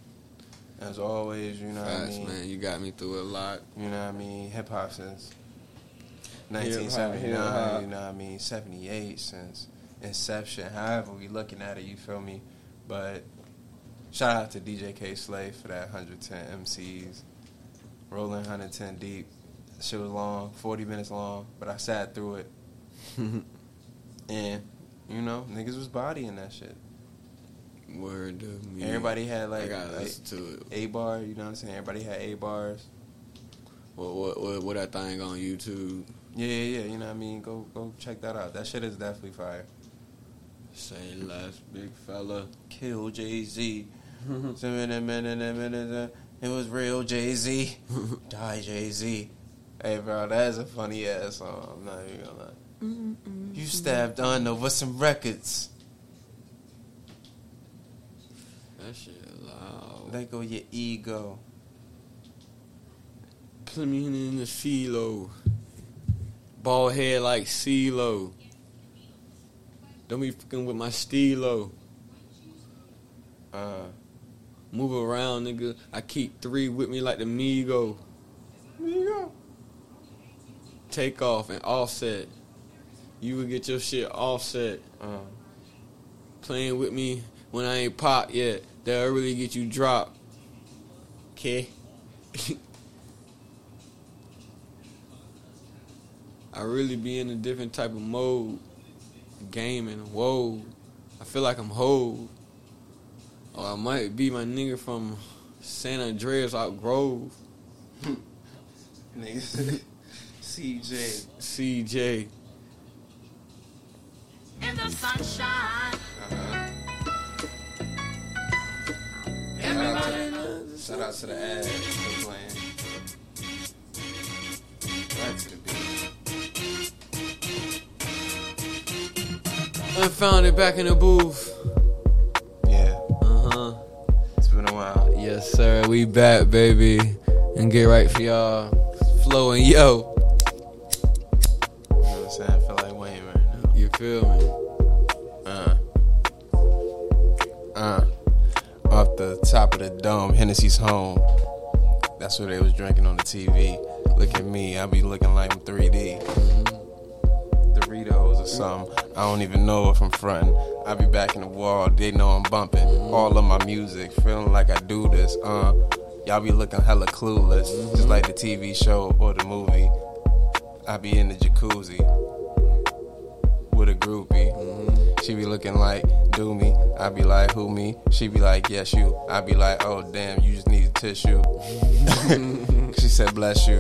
As always, you know Facts, what I mean? man. You got me through a lot. You know what I mean? Hip hop since 1979, you know what I mean? 78 since inception. However we looking at it, you feel me? But shout out to DJ Kay Slay for that 110 MCs. Rolling 110 deep. Shit was long, 40 minutes long, but I sat through it. [LAUGHS] and, you know, niggas was bodying that shit. Word. Everybody had like, like A bar, you know what I'm saying? Everybody had A bars. What, what what what that thing on YouTube? Yeah, yeah, yeah. You know what I mean? Go go check that out. That shit is definitely fire. Say less, big fella. Kill Jay Z. [LAUGHS] It was real Jay Z. [LAUGHS] Die Jay Z. Hey, bro, that is a funny ass song. I'm not even gonna lie. Mm-mm. You stabbed on over some records. That shit loud. Let go your ego. Put me in the philo. Bald head like CeeLo. Don't be fucking with my stilo. Uh. Move around, nigga. I keep three with me like the Migo. Migo. Take off and offset. You would get your shit offset. Uh. Playing with me when I ain't pop yet. That'll really get you dropped. Okay? [LAUGHS] I really be in a different type of mode. Gaming. Whoa. I feel like I'm whole. Or I might be my nigga from San Andreas out Grove. Nigga. [LAUGHS] CJ. CJ. In the sunshine. Uh-huh. Shout out to the ad for playing. Back to the beat. I found it back in the booth. Yes, sir. We back, baby. And get right for y'all. Flow and yo. You know what I'm saying? I feel like Wayne right now. You feel me? Uh. Uh. Off the top of the dome, Hennessy's home. That's what they was drinking on the TV. Look at me, I be looking like I'm 3D. Something. I don't even know if I'm fronting. I be back in the wall, they know I'm bumping. All of my music, feeling like I do this. Uh, y'all be looking hella clueless, just like the TV show or the movie. I be in the jacuzzi with a groupie. She be looking like, do me. I be like, who me? She be like, yes, you. I be like, oh, damn, you just need a tissue. [LAUGHS] she said, bless you.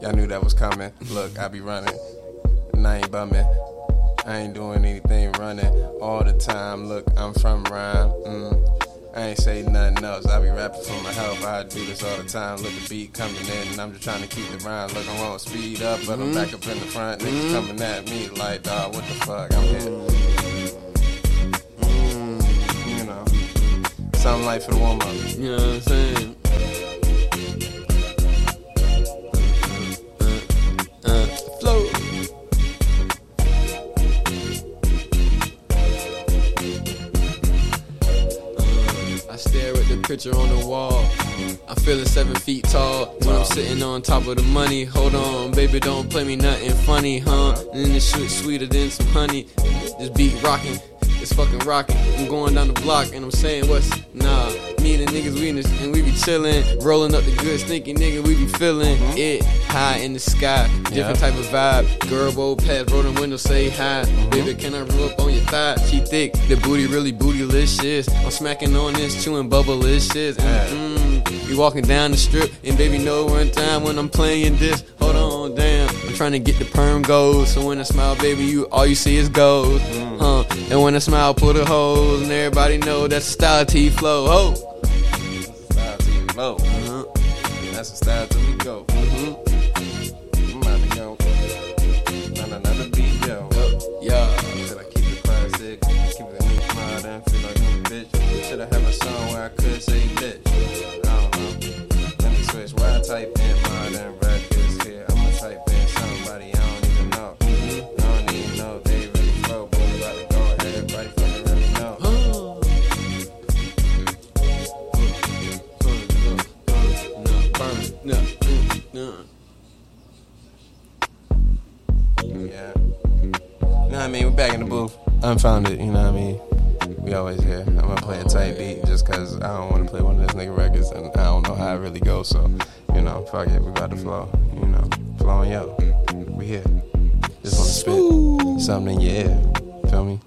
Y'all knew that was coming. Look, I be running. And I ain't bumming. I ain't doing anything running all the time. Look, I'm from rhyme. Mm. I ain't say nothing else. I be rapping for my health. I do this all the time. Look, the beat coming in, and I'm just trying to keep the rhyme. Look, I won't speed up, but I'm back up in the front. Niggas coming at me like, dog, what the fuck? I'm here. Mm, you know, something like for the warm up. You know what I'm saying? Picture on the wall. I feel it seven feet tall when I'm sitting on top of the money. Hold on, baby, don't play me nothing funny, huh? And then the shit sweeter than some honey. This beat rocking. It's fucking rocking. I'm going down the block and I'm saying what's nah. Me and the niggas we in this, and we be chillin', rolling up the good stinky nigga. We be feeling it high in the sky, different Yeah. type of vibe. Girl roll past, roll the window, say hi. Baby, can I roll up on your thigh? She thick, the booty really bootylicious. I'm smacking on this, chewing bubblelicious. And, mm, we walking down the strip, and baby know one time when I'm playing this. Hold on, damn. I'm trying to get the perm gold, so when I smile, baby, you all you see is gold. Huh? And when I smile, pull the holes, and everybody know that's style T flow. Oh. Style till you low. Uh-huh. That's the style till we go. Mhm. I'm about to go. On another beat, yo. Yeah. Should I keep it classic? Keep it new modern, feel like new bitch. Should I have a song where I could say Unfounded, you know what I mean? We always here. I'm gonna play a tight beat just cause I don't wanna play one of those nigga records and I don't know how it really goes, so you know, fuck it, we about to flow. You know, flowing yo. We here. Just wanna spit something in your ear. Feel me?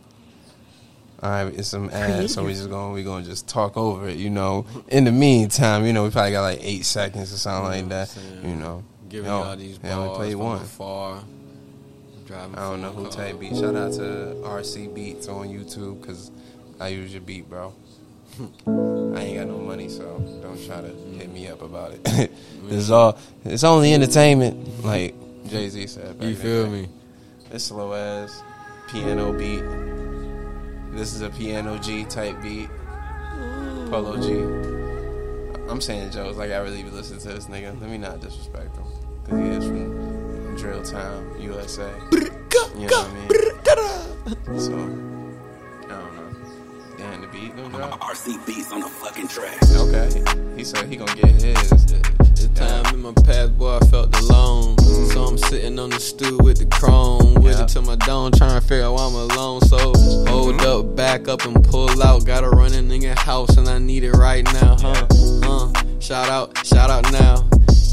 Alright, it's some ads, so we just gonna we gonna just talk over it, you know. In the meantime, you know, we probably got like eight seconds or something like that. You know. Giving Yo, y'all these they only bars played one. afar. Driving I don't know who type beat. Shout out to RC Beats on YouTube because I use your beat, bro. [LAUGHS] I ain't got no money, so don't try to hit me up about it. [LAUGHS] this is all. It's only entertainment, like Jay Z said. You feel me? It's slow ass piano beat. This is a piano G type beat. Polo G. I'm saying jokes like I really be listening to this nigga. Let me not disrespect him because he is from Drill Town, USA. You know what I mean? So I don't know. Damn, the beat gonna drop. RC beats on the fucking track. Okay, he said he gonna get his. The time in my past, boy, I felt alone. So I'm sitting on the stool with the chrome. With Yeah. it to my dome, trying to figure out why I'm alone. So hold mm-hmm. up, back up, and pull out. Gotta run a nigga house, and I need it right now, huh? Huh? Shout out, shout out now.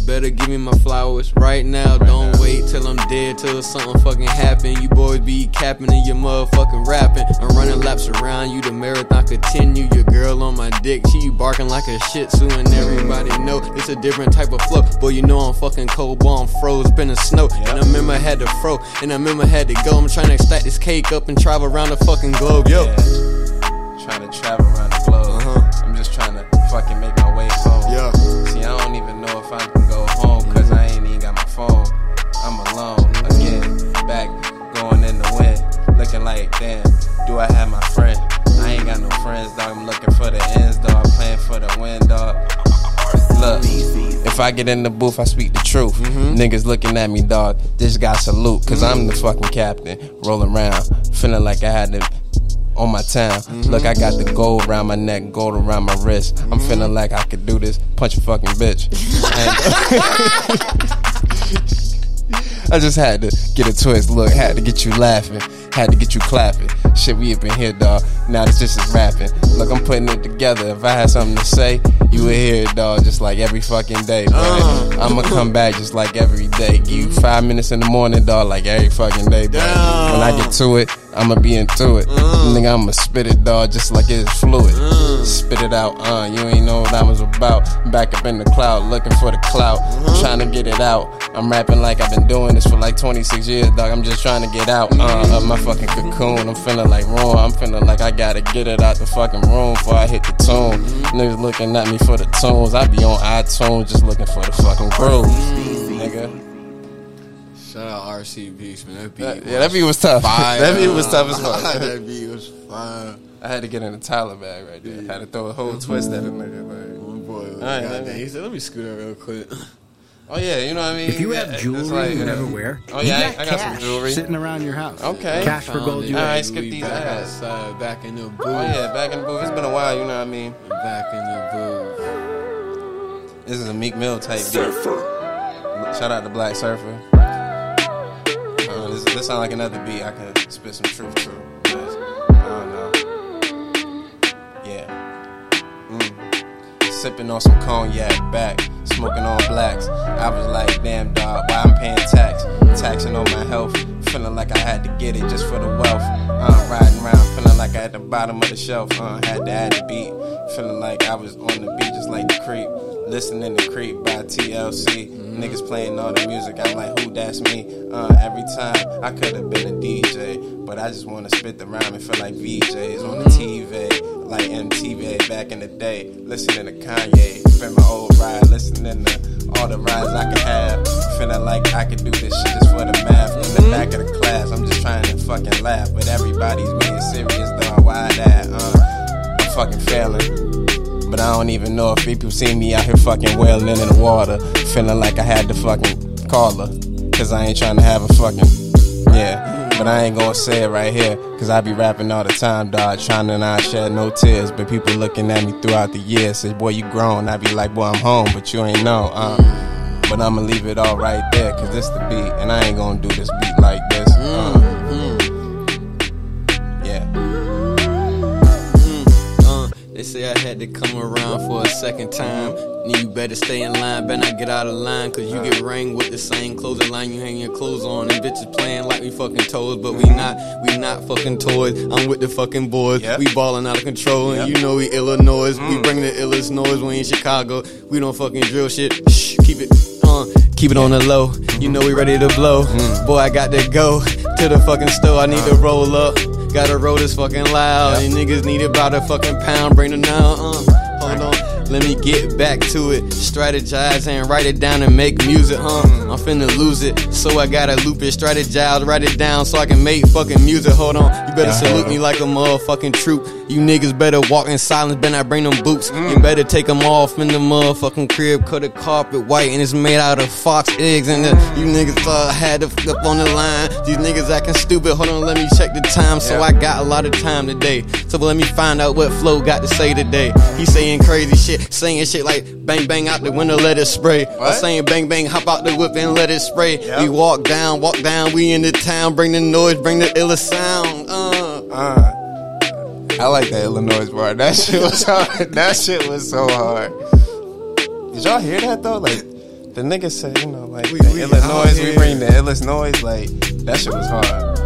Better give me my flowers right now. Don't now. wait till I'm dead till something fucking happen. You boys be capping and your motherfucking rapping. I'm running laps around you. The marathon continue. Your girl on my dick, she barking like a shih tzu, and everybody know it's a different type of flow. Boy, you know I'm fucking cold, boy. I'm froze, been in snow, and I remember I had to fro, and I remember I had to go. I'm trying to stack this cake up and travel around the fucking globe, yo. Yeah. Trying to travel around the globe. Uh-huh. I'm just trying to fucking do I have my friend? I ain't got no friends, dog. I'm looking for the ends, dog. Playing for the win, dog. Look, if I get in the booth, I speak the truth. Mm-hmm. Niggas looking at me, dog. This guy salute, cause I'm the mm. fucking captain. Rolling around, feeling like I had to on my town. Mm-hmm. Look, I got the gold around my neck, gold around my wrist. I'm mm-hmm. feeling like I could do this. Punch a fucking bitch. [LAUGHS] I just had to get a twist. Look, had to get you laughing, had to get you clapping. Shit, we up in here, dog. Now this just is rapping. Look, I'm putting it together. If I had something to say, you would hear it, dog, just like every fucking day, bro. Uh. I'ma come back just like every day. Give you five minutes in the morning, dog, like every fucking day, bro. When I get to it, I'ma be into it. Mm. Nigga, I'ma spit it, dog, just like it's fluid. Mm. Spit it out, uh, you ain't know what I was about. Back up in the cloud, looking for the clout, mm-hmm. trying to get it out. I'm rapping like I've been doing this for like 26 years, dog. I'm just trying to get out uh, of my fucking cocoon. I'm feeling like raw. I'm feeling like I gotta get it out the fucking room before I hit the tune. Mm-hmm. Niggas looking at me for the tunes. I be on iTunes just looking for the fucking grooves, mm-hmm. nigga. Shout out RC Beast, man. That beat That- yeah, that beat was tough. fire. [LAUGHS] that beat was tough as fuck. [LAUGHS] that beat was fire. I had to get in a Tyler bag right there. i Had to throw a whole twist at a nigga. Like, My boy, was Alright, goddamn. let me- he said, "Let me scoot up real quick." oh yeah, you know what I mean. If you Yeah, have jewelry like, you never wear, Oh you yeah, got I, I got some jewelry. sitting around your house. Okay. Cash for gold it. jewelry. Alright, skip these back ads. outside, back in the oh, booth. Oh yeah, back in the booth. It's been a while. You know what I mean. back in the booth. This is a Meek Mill type beat. Surfer. Shout out to Black Surfer. This, this sound like another beat I could spit some truth to. I don't know. Yeah. Mm. Sipping on some cognac back, smoking on blacks. I was like, damn dog, why I'm paying tax? Taxing on my health, feeling like I had to get it just for the wealth. Uh, riding around, feeling like I at the bottom of the shelf. Uh, had to add the beat, feeling like I was on the beat just like the creep. Listening to Creep by TLC. Niggas playing all the music. I'm like, who that's me? Uh, every time I could have been a DJ, but I just want to spit the rhyme and feel like VJs on the TV, like MTV back in the day. Listening to Kanye, spend my old ride, listening to all the rides I could have. Feeling like I could do this shit just for the math. In the back of the class, I'm just trying to fucking laugh, but everybody's being serious, though. Why that? Uh, I'm fucking failing. But I don't even know if people see me out here fucking wailing in the water. Feeling like I had to fucking call her. Cause I ain't trying to have a fucking. Yeah. But I ain't gonna say it right here. Cause I be rapping all the time, dog. Trying to not shed no tears. But people looking at me throughout the years. Say, boy, you grown. I be like, boy, I'm home. But you ain't know. Uh. But I'ma leave it all right there. Cause this the beat. And I ain't gonna do this beat say I had to come around for a second time. Then you better stay in line, better not get out of line, cause you get rang with the same clothing line you hang your clothes on. And bitches playing like we fucking toys, but we not, we not fucking toys. I'm with the fucking boys, Yep. we balling out of control, and Yep. you know we Illinois. We bring the illest noise when we in Chicago. We don't fucking drill shit. Shh, keep it, uh, keep it on the low. You know we ready to blow. Boy, I got to go to the fucking store. I need to roll up. Gotta road this fucking loud. Yep. And niggas need about a fucking pound. Bring it down. Uh. Let me get back to it. Strategize and write it down and make music, huh? I'm finna lose it. So I gotta loop it. Strategize, write it down so I can make fucking music. Hold on. You better salute me like a motherfucking troop. You niggas better walk in silence. Better not bring them boots. You better take them off in the motherfucking crib. Cut the carpet white and it's made out of fox eggs. And the, you niggas thought I had to flip on the line. These niggas acting stupid. Hold on, let me check the time. So I got a lot of time today. So let me find out what Flo got to say today. He saying crazy shit, [LAUGHS] saying shit like bang bang out the window, let it spray. I'm saying bang bang, hop out the whip and let it spray. Yep. We walk down, walk down, we in the town, bring the noise, bring the illest sound. Uh. Uh, I like that Illinois bar. That shit was [LAUGHS] hard. That shit was so hard. Did y'all hear that though? Like the nigga said, you know, like We- we Illinois, we bring the illest noise. Like that shit was hard.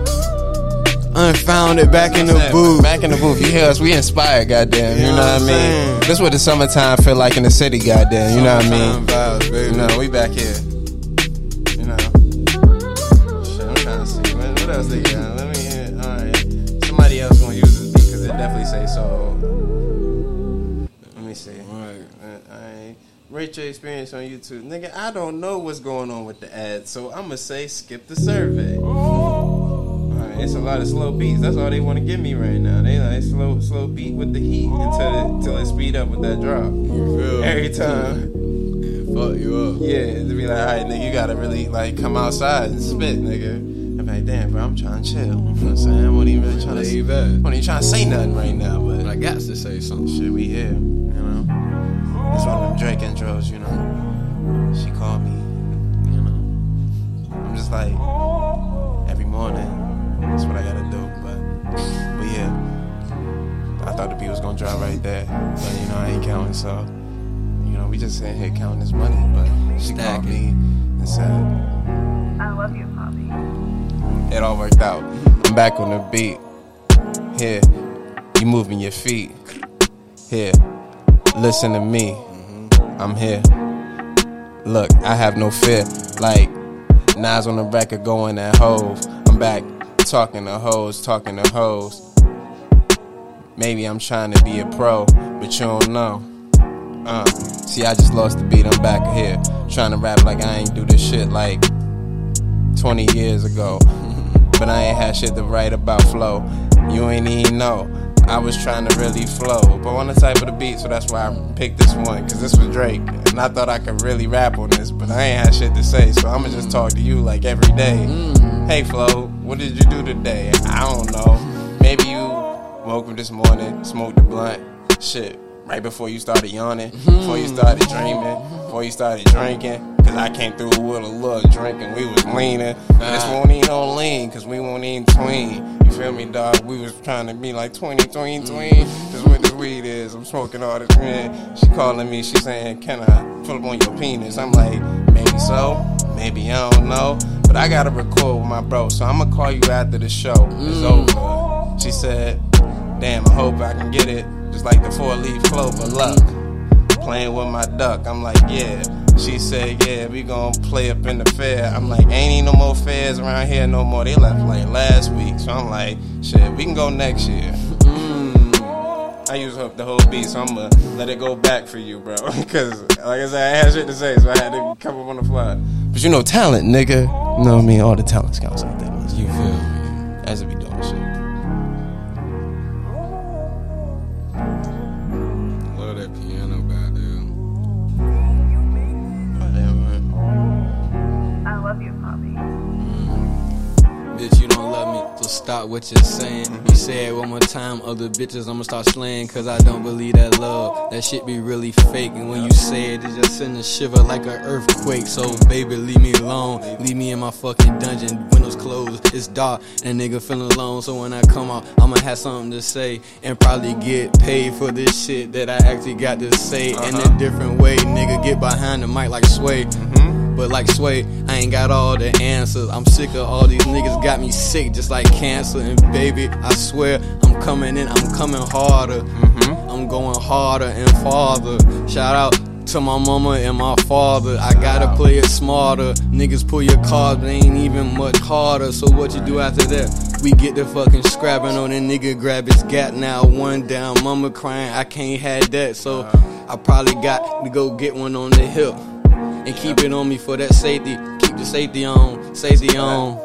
Unfound it back in the Saying, booth. Back in the booth. You hear us? We inspired, goddamn. You You know know what I mean? saying? This what the summertime feel like in the city, goddamn. You know what I mean? Summertime vibes, baby. You know, we back here. You know. Shit, I'm trying to see. What, what else they got? Let me hear. Alright. Somebody else gonna use this beat because it definitely say so. Let me see. Right. Uh, alright. Rate your experience on YouTube. Nigga, I don't know what's going on with the ads, so I'm gonna say skip the survey. Alright, it's a lot of slow beats. That's all they want to give me right now. They like slow, slow beat with the heat until it, until it speed up with that drop. You feel me? Every time. Fuck you up. Yeah, to be like, all right, nigga, you gotta really like come outside and spit, nigga. I'm like, damn, bro, I'm trying to chill. [LAUGHS] You know what I'm saying? I wasn't even really trying to, I back. wasn't even trying to say nothing right now, but But I got to say something. shit, we here, you know. It's one of them Drake intros, you know. She called me, you know. I'm just like, every morning, that's what I gotta do, but, but yeah. I thought the beat was gonna drop right there, but you know, I ain't counting, so, you know, we just sitting here counting this money, but she called me and said, I love you, Poppy. it all worked out. I'm back on the beat. Here, you moving your feet. Here, listen to me. I'm here. Look, I have no fear. Like Nas on the record going at Hov. I'm back talking to hoes, talking to hoes. Maybe I'm trying to be a pro, but you don't know. Uh, see, I just lost the beat. I'm back here trying to rap like I ain't do this shit like 20 years ago. [LAUGHS] but I ain't had shit to write about flow. You ain't even know. I was trying to really flow, but on the type of the beat, so that's why I picked this one, cause this was Drake, and I thought I could really rap on this, but I ain't had shit to say, so I'ma just talk to you like every day. Mm. Hey Flo, what did you do today? I don't know. Maybe you woke up this morning, smoked a blunt, shit, right before you started yawning, before you mm. started dreaming, before you started drinking. Cause I came through with a little drink and we was leaning. This won't even on lean, cause we won't even tween. You feel me, dog? We was trying to be like 20, tween, tween. Mm. That's what this weed is. I'm smoking all this man. She calling me, she saying, Can I pull up on your penis? I'm like, maybe so, maybe I don't know. But I gotta record with my bro, so I'ma call you after the show is mm. over. She said, Damn, I hope I can get it. Just like the four leaf clover luck. Playing with my duck. I'm like, yeah. She said, yeah, we gon' play up in the fair. I'm like, ain't no more fairs around here no more. They left like last week. So I'm like, shit, we can go next year. Mm. I use up the whole beat, so I'm gonna let it go back for you, bro. [LAUGHS] Cause like I said, I had shit to say, so I had to come up on the fly. But you know, talent, nigga. You know what I mean? All the talent scouts out there. You feel me? As we stop what you're saying. You say it one more time, other bitches, I'ma start slaying. Cause I don't believe that love. That shit be really fake. And when you say it, it just send a shiver like an earthquake. So, baby, leave me alone. Leave me in my fucking dungeon. Windows closed, it's dark, and nigga feeling alone. So when I come out, I'ma have something to say. And probably get paid for this shit that I actually got to say in a different way. Nigga, get behind the mic like sway. Mm-hmm. But like Sway, I ain't got all the answers. I'm sick of all these niggas got me sick just like cancer. And baby, I swear I'm coming in, I'm coming harder. Mm-hmm. I'm going harder and farther. Shout out to my mama and my father. I gotta play it smarter. Niggas pull your cards, but they ain't even much harder. So what you do after that? We get the fucking scrapping on the nigga, grab his gat now. One down, mama crying, I can't have that. So uh-huh. I probably got to go get one on the hip and keep it on me for that safety. Keep the safety on, safety on,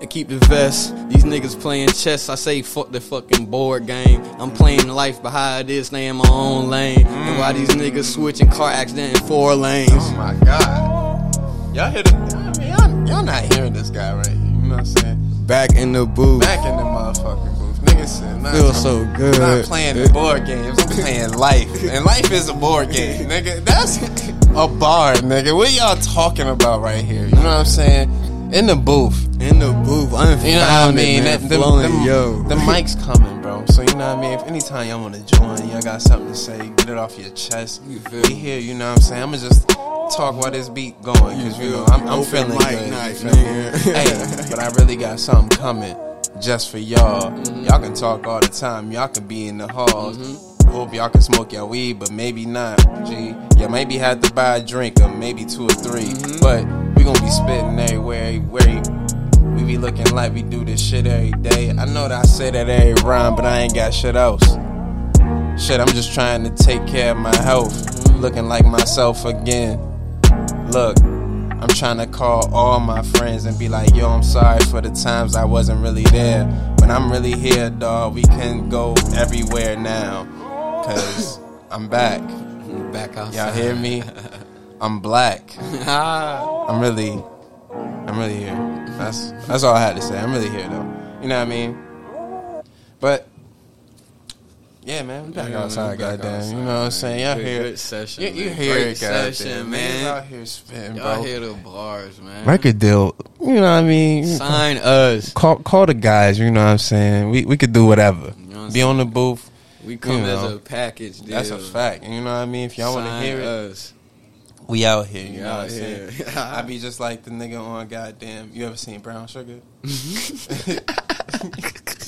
and keep the vest. These niggas playing chess. I say fuck the fucking board game. I'm playing life, behind this, stay in my own lane. And why these niggas switching car accident in four lanes? Oh my god. Y'all hear the I mean, y'all, y'all not hearing this guy right here. You know what I'm saying? Back in the booth. Back in the motherfucking booth. Niggas nah, Feels so I'm good. not playing the board games. I'm playing life. And life is a board game, nigga. That's a bar, nigga. What y'all talking about right here? You know what I'm saying? In the booth. In the booth, unfounded, You know what I mean? man, That- them- flowing, them- yo. The mic's coming, bro. So you know what I mean? If anytime y'all wanna join, y'all got something to say, get it off your chest. You feel me? here, you know what I'm saying? I'ma just talk while this beat going. Cause you, know. I'm, I'm feeling good. night, you feel me? hey, but I really got something coming just for y'all. Mm-hmm. Y'all can talk all the time. Y'all can be in the halls. Mm-hmm. Hope y'all can smoke your weed, but maybe not. G, you maybe have to buy a drink or maybe two or 3 Mm-hmm. But we gonna be spitting everywhere. Where we be looking like we do this shit every day. I know that I say that every rhyme, but I ain't got shit else. Shit, I'm just trying to take care of my health. Looking like myself again. Look, I'm trying to call all my friends and be like, yo, I'm sorry for the times I wasn't really there. But I'm really here, dog, We can go everywhere now. Cause I'm back. Back outside. Y'all hear me? [LAUGHS] I'm black. Ah. I'm really, I'm really here. That's that's all I had to say. I'm really here though. You know what I mean? But yeah, man, we back Yeah, man, outside, back goddamn. outside, you know what I'm saying? Y'all Good- hear good session, You, you man. hear Great it, goddamn. session, Niggas man. out here spitting, Y'all bro. hear the bars, man. Record deal. You know what I mean? Sign us. Call call the guys. You know what I'm saying? We we could do whatever. You know what I'm Be on the booth. We come You as know. a package deal. That's a fact. You know what I mean? If y'all want to Sign hear it, us. we out here. You We know what I'm saying? here. [LAUGHS] I be just like the nigga on goddamn. You ever seen Brown Sugar? [LAUGHS] [LAUGHS]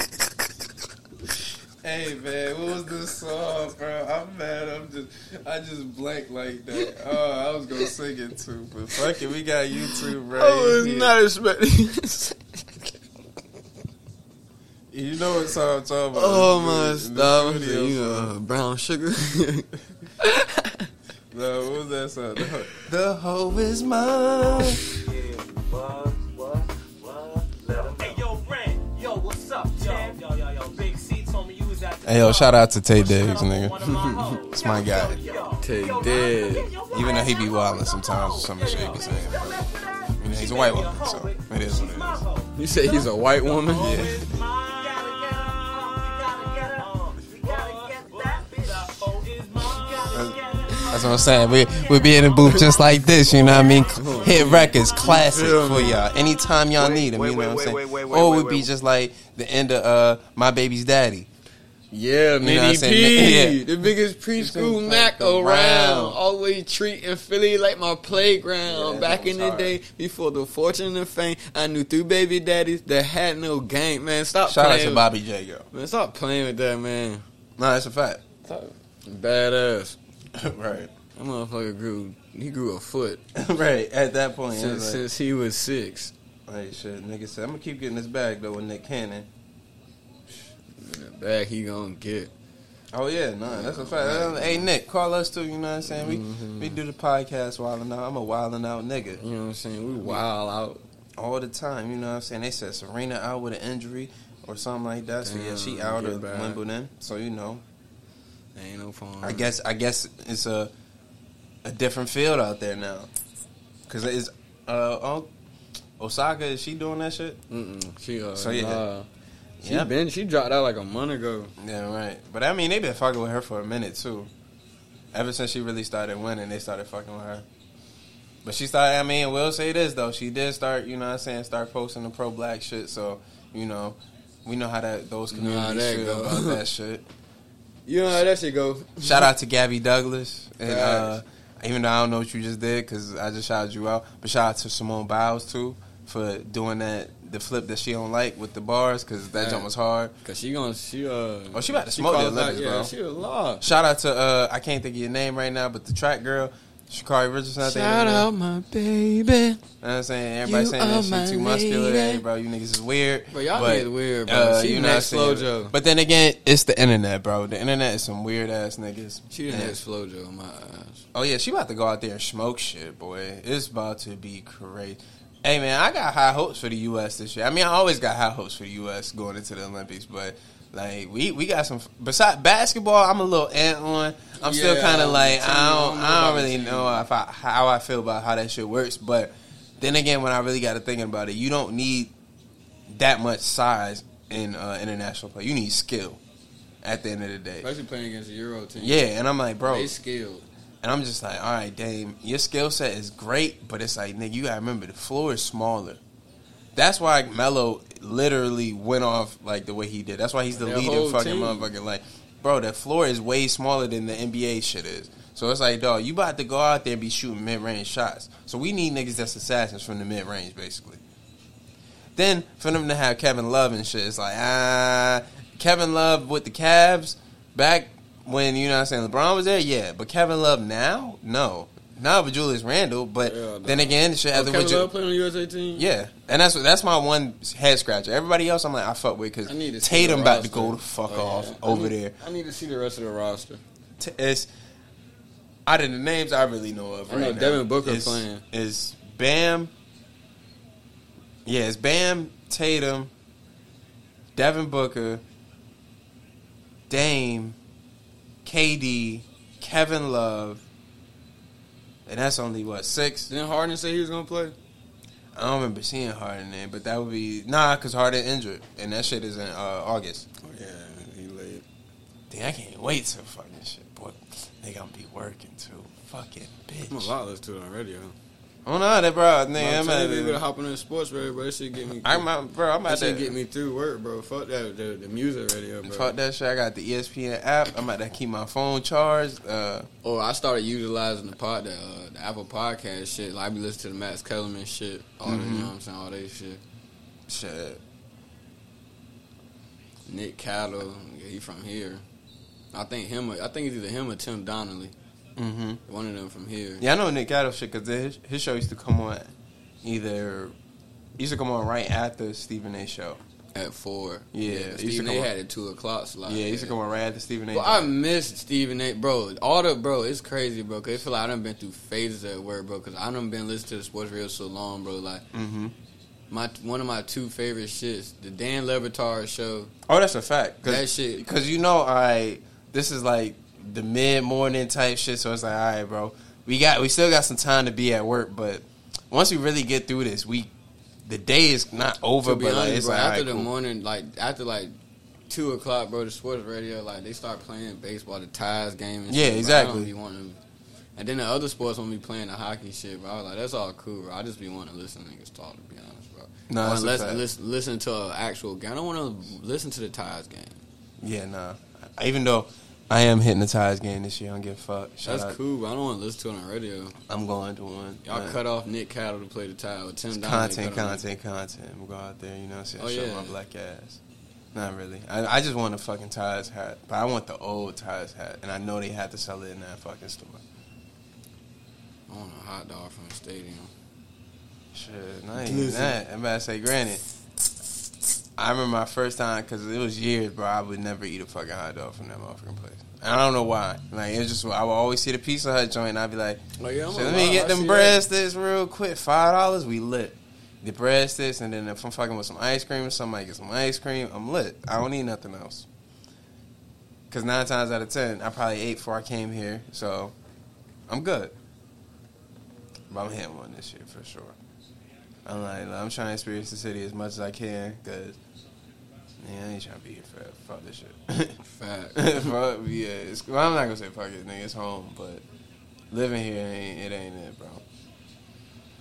Hey man, what was this song, bro? I'm mad. I'm just, I just blanked like that. Oh, I was gonna sing it too, but fuck it, we got YouTube, bro. I was Yeah. not expecting. [LAUGHS] You know what song I'm talking about? oh my the stop! studio You uh, song. know, brown sugar. [LAUGHS] No, what was that song? The hoe, [LAUGHS] the hoe is mine. Hey, Hey yo, shout out to Taye Shut Diggs, up on one of my nigga. [LAUGHS] It's my guy. Taye yo, Diggs. yo, yo, Even though he be wildin' sometimes, with some shit he be saying. But, you know, he's a white woman, so it is what it is. you say he's a white woman? Yeah. That's what I'm saying. We we be in the booth just like this, you know what I mean? Hit records, classic for y'all. Anytime y'all need them, you know wait, what I'm saying? wait, wait, wait, or it would be just like the end of uh My Baby's Daddy. Yeah, know I'm saying? P, Yeah. the biggest preschool Mac around. around. Always treating Philly like my playground. Yeah, Back in the hard. day, before the fortune and fame, I knew two baby daddies that had no game. Man, stop Shout out to with- Bobby J, yo. Man, stop playing with that, man. No, that's a fact. Badass. [LAUGHS] right. That motherfucker grew. He grew a foot [LAUGHS] right. At that point, since, like, since he was six. hey, shit, nigga said, I'm gonna keep getting this bag though with Nick Cannon. The bag he gonna get. Oh yeah, no, that's a fact. Hey Nick, call us too. You know what I'm saying? We Mm-hmm. we do the podcast wilding out. I'm a wilding out nigga You know what I'm saying? We wild out. all the time. You know what I'm saying? They said Serena out with an injury or something like that. So yeah, she out of back. Wimbledon. So you know, Ain't no fun. I guess I guess it's a a different field out there now. Cause it's uh oh, Osaka is she doing that shit? Mm-mm. She uh, So, yeah. nah. She Yeah. been she dropped out like a month ago. Yeah, right. But I mean, they been fucking with her for a minute too. Ever since she really started winning, they started fucking with her. But she started. I mean, we'll say this though, she did start. You know, what I'm saying, start posting the pro black shit. So you know, we know how that those communities that feel go. about that [LAUGHS] shit. You know how that shit go. Shout out to Gabby Douglas, and uh, even though I don't know what you just did because I just shouted you out, but shout out to Simone Biles too for doing that the flip that she don't like with the bars because that Facts. jump was hard. Cause she gonna she uh Oh, she about to smoke the qualified- Olympics, yeah, bro. She a law. Shout out to uh, I can't think of your name right now, but the track girl, Sha'Carri Richardson. I think Shout her name. out my baby. You know what I'm saying everybody You saying are that my she too muscular. Hey, bro, you niggas is weird. But y'all But, niggas weird, bro. uh, she you know next saying? Flojo. But then again, it's the internet, bro. The internet is some weird ass niggas. She the next Flojo in my eyes. Oh yeah, she about to go out there and smoke shit, boy. It's about to be crazy. Hey man, I got high hopes for the U.S. this year. I mean, I always got high hopes for the U.S. going into the Olympics, but like we we got some. Besides basketball, I'm a little ant on. I'm still kind of like I don't I don't really know if I, how I feel about how that shit works. But then again, when I really got to thinking about it, you don't need that much size in uh, international play. You need skill. At the end of the day, Especially playing against the Euro team. yeah, and I'm like, bro, They skilled. And I'm just like, all right, Dame, your skill set is great, but it's like, nigga, you gotta remember the floor is smaller. That's why Melo literally went off like the way he did. That's why he's the Their leading fucking team. motherfucker. Like, bro, that floor is way smaller than the NBA shit is. So it's like, dog, you about to go out there and be shooting mid range shots. So we need niggas that's assassins from the mid range, basically. Then for them to have Kevin Love and shit, it's like, ah, Kevin Love with the Cavs back when you know what I'm saying LeBron was there, yeah. But Kevin Love now, no. Not with Julius Randle, but Yeah, no. then again, it should Oh, have Kevin with Ju- Love playing on the USA team. yeah, and that's that's my one head scratcher. Everybody else, I'm like, I fuck with because I need to see Tatum about to go the fuck Oh, off yeah. I over need- there. I need to see the rest of the roster. T- It's out of the names I really know of. I right know now, Devin Booker is, playing. Is Bam? Yeah, it's Bam, Tatum, Devin Booker, Dame, KD, Kevin Love, and that's only what six. Didn't Harden say he was gonna play? I don't remember seeing Harden there, but that would be nah, cause Harden injured, and that shit is in uh, August. Oh yeah, he late. Dang, I can't wait to fucking shit, boy. They gonna be working too. Fucking I'm a bitch. lot listening to it on radio. Oh no, that bro, I'm I'm telling at better hop on the sports radio, bro. That shit get me. I'm out, bro. I'm that about shit to get me through work, bro. Fuck that, the, the music radio, bro. Fuck that shit. I got the ESPN app. I'm about to keep my phone charged. Uh, Oh, I started utilizing the pod, the, uh, the Apple Podcast shit. Like I be listening to the Max Kellerman shit, all the, you Mm-hmm. know what I'm saying, all that shit. shit. Nick Cattle, yeah, he from here. I think him. I think it's either him or Tim Donnelly. Mm-hmm. One of them from here. Yeah, I know Nick Gatto shit because his, his show used to come on either used to come on right after Stephen A. show. At four. Yeah, to Stephen come A on- had it two o'clock slot. yeah, he used to come on right after Stephen A. Well, I miss Stephen A. Bro, all the bro, it's crazy, bro. Cause I feel like I done been through phases at work, bro. Cause I done been listening to the sports radio so long, bro. Like mm-hmm. my one of my two favorite shits, the Dan Le Batard show. Oh, that's a fact. Cause, That shit- Because you know, I this is like the mid morning type shit. So it's like, all right, bro, we got we still got some time to be at work, but once we really get through this, we the day is not over. To be but like, honest, it's bro, like, after right, the cool. morning, like after like two o'clock, bro, the sports radio, like they start playing baseball, the ties game. And Yeah, shit, exactly. and then the other sports want me playing the hockey shit, bro. I was like, that's all cool, bro. I just be wanting to listen to niggas talk, to be honest, bro. No, that's listen, listen, listen to an actual game. I don't want to listen to the ties game. Yeah, nah. Even though I am hitting the ties game this year, I don't give a fuck. Shout That's out. cool, but I don't want to listen to it on the radio. I'm going to one. Y'all but cut off Nick Cattle to play the tie with Tim it's Donnelly. content, cut him. content, content. We'll go out there, you know, what I'm saying, Oh, show yeah. my black ass. Not really. I, I just want a fucking ties hat, but I want the old ties hat, and I know they had to sell it in that fucking store. I want a hot dog from the stadium. Shit, not even that. I'm about to say, granted, I remember my first time because it was years, bro. I would never eat a fucking hot dog from that motherfucking place. And I don't know why. Like it's just I would always see the Pizza Hut joint, and I'd be like, Like, yeah, "So let me get them breadsticks real quick. Five dollars, we lit. The breadsticks, and then if I'm fucking with some ice cream somebody get some ice cream, I'm lit. I don't need nothing else. Cause nine times out of ten, I probably ate before I came here, so I'm good. But I'm hitting one this year for sure. I'm like, I'm trying to experience the city as much as I can, cause man, I ain't trying to be here forever. Fuck this shit. [LAUGHS] Fact. [LAUGHS] fuck, yeah. It's, well, I'm not gonna say fuck it, nigga. It's home, but living here ain't it ain't it, bro.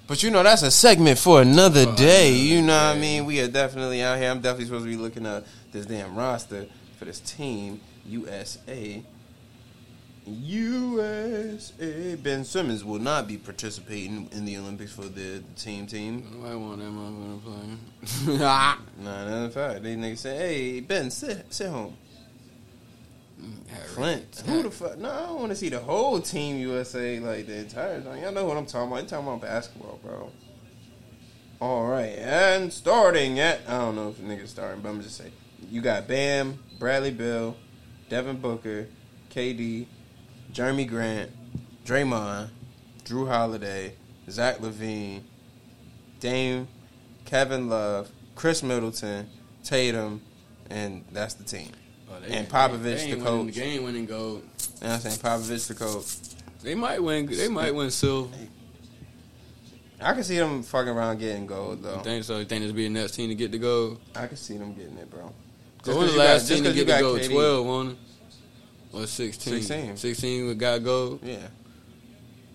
But you know that's a segment for another day. another You know what I mean? We are definitely out here. I'm definitely supposed to be looking at this damn roster for this team, USA. USA. Ben Simmons will not be participating in the Olympics for the team team. Nobody want that motherfucker playing. [LAUGHS] Nah, that's a fact. They niggas say, "Hey, Ben, sit sit home." Flint. Who the fuck? No, I don't want to see the whole team USA like the entire time. Y'all know what I'm talking about. I'm talking about basketball, bro. All right, and starting at I don't know if niggas starting, but I'm just saying you got Bam, Bradley Beal, Devin Booker, KD, Jerami Grant, Draymond, Jrue Holiday, Zach LaVine, Dame, Kevin Love, Khris Middleton, Tatum, and that's the team. Oh, And Popovich, they the ain't winning- coach. They ain't winning gold. You know what I'm saying? Popovich, the coach. They might win. They might win silver. I can see them fucking around getting gold though. You think so? You think this be the next team to get the gold? I can see them getting it, bro. Who 'cause was the last got- team to get the gold? Twelve, one or sixteen? 16. Sixteen we got gold. Yeah.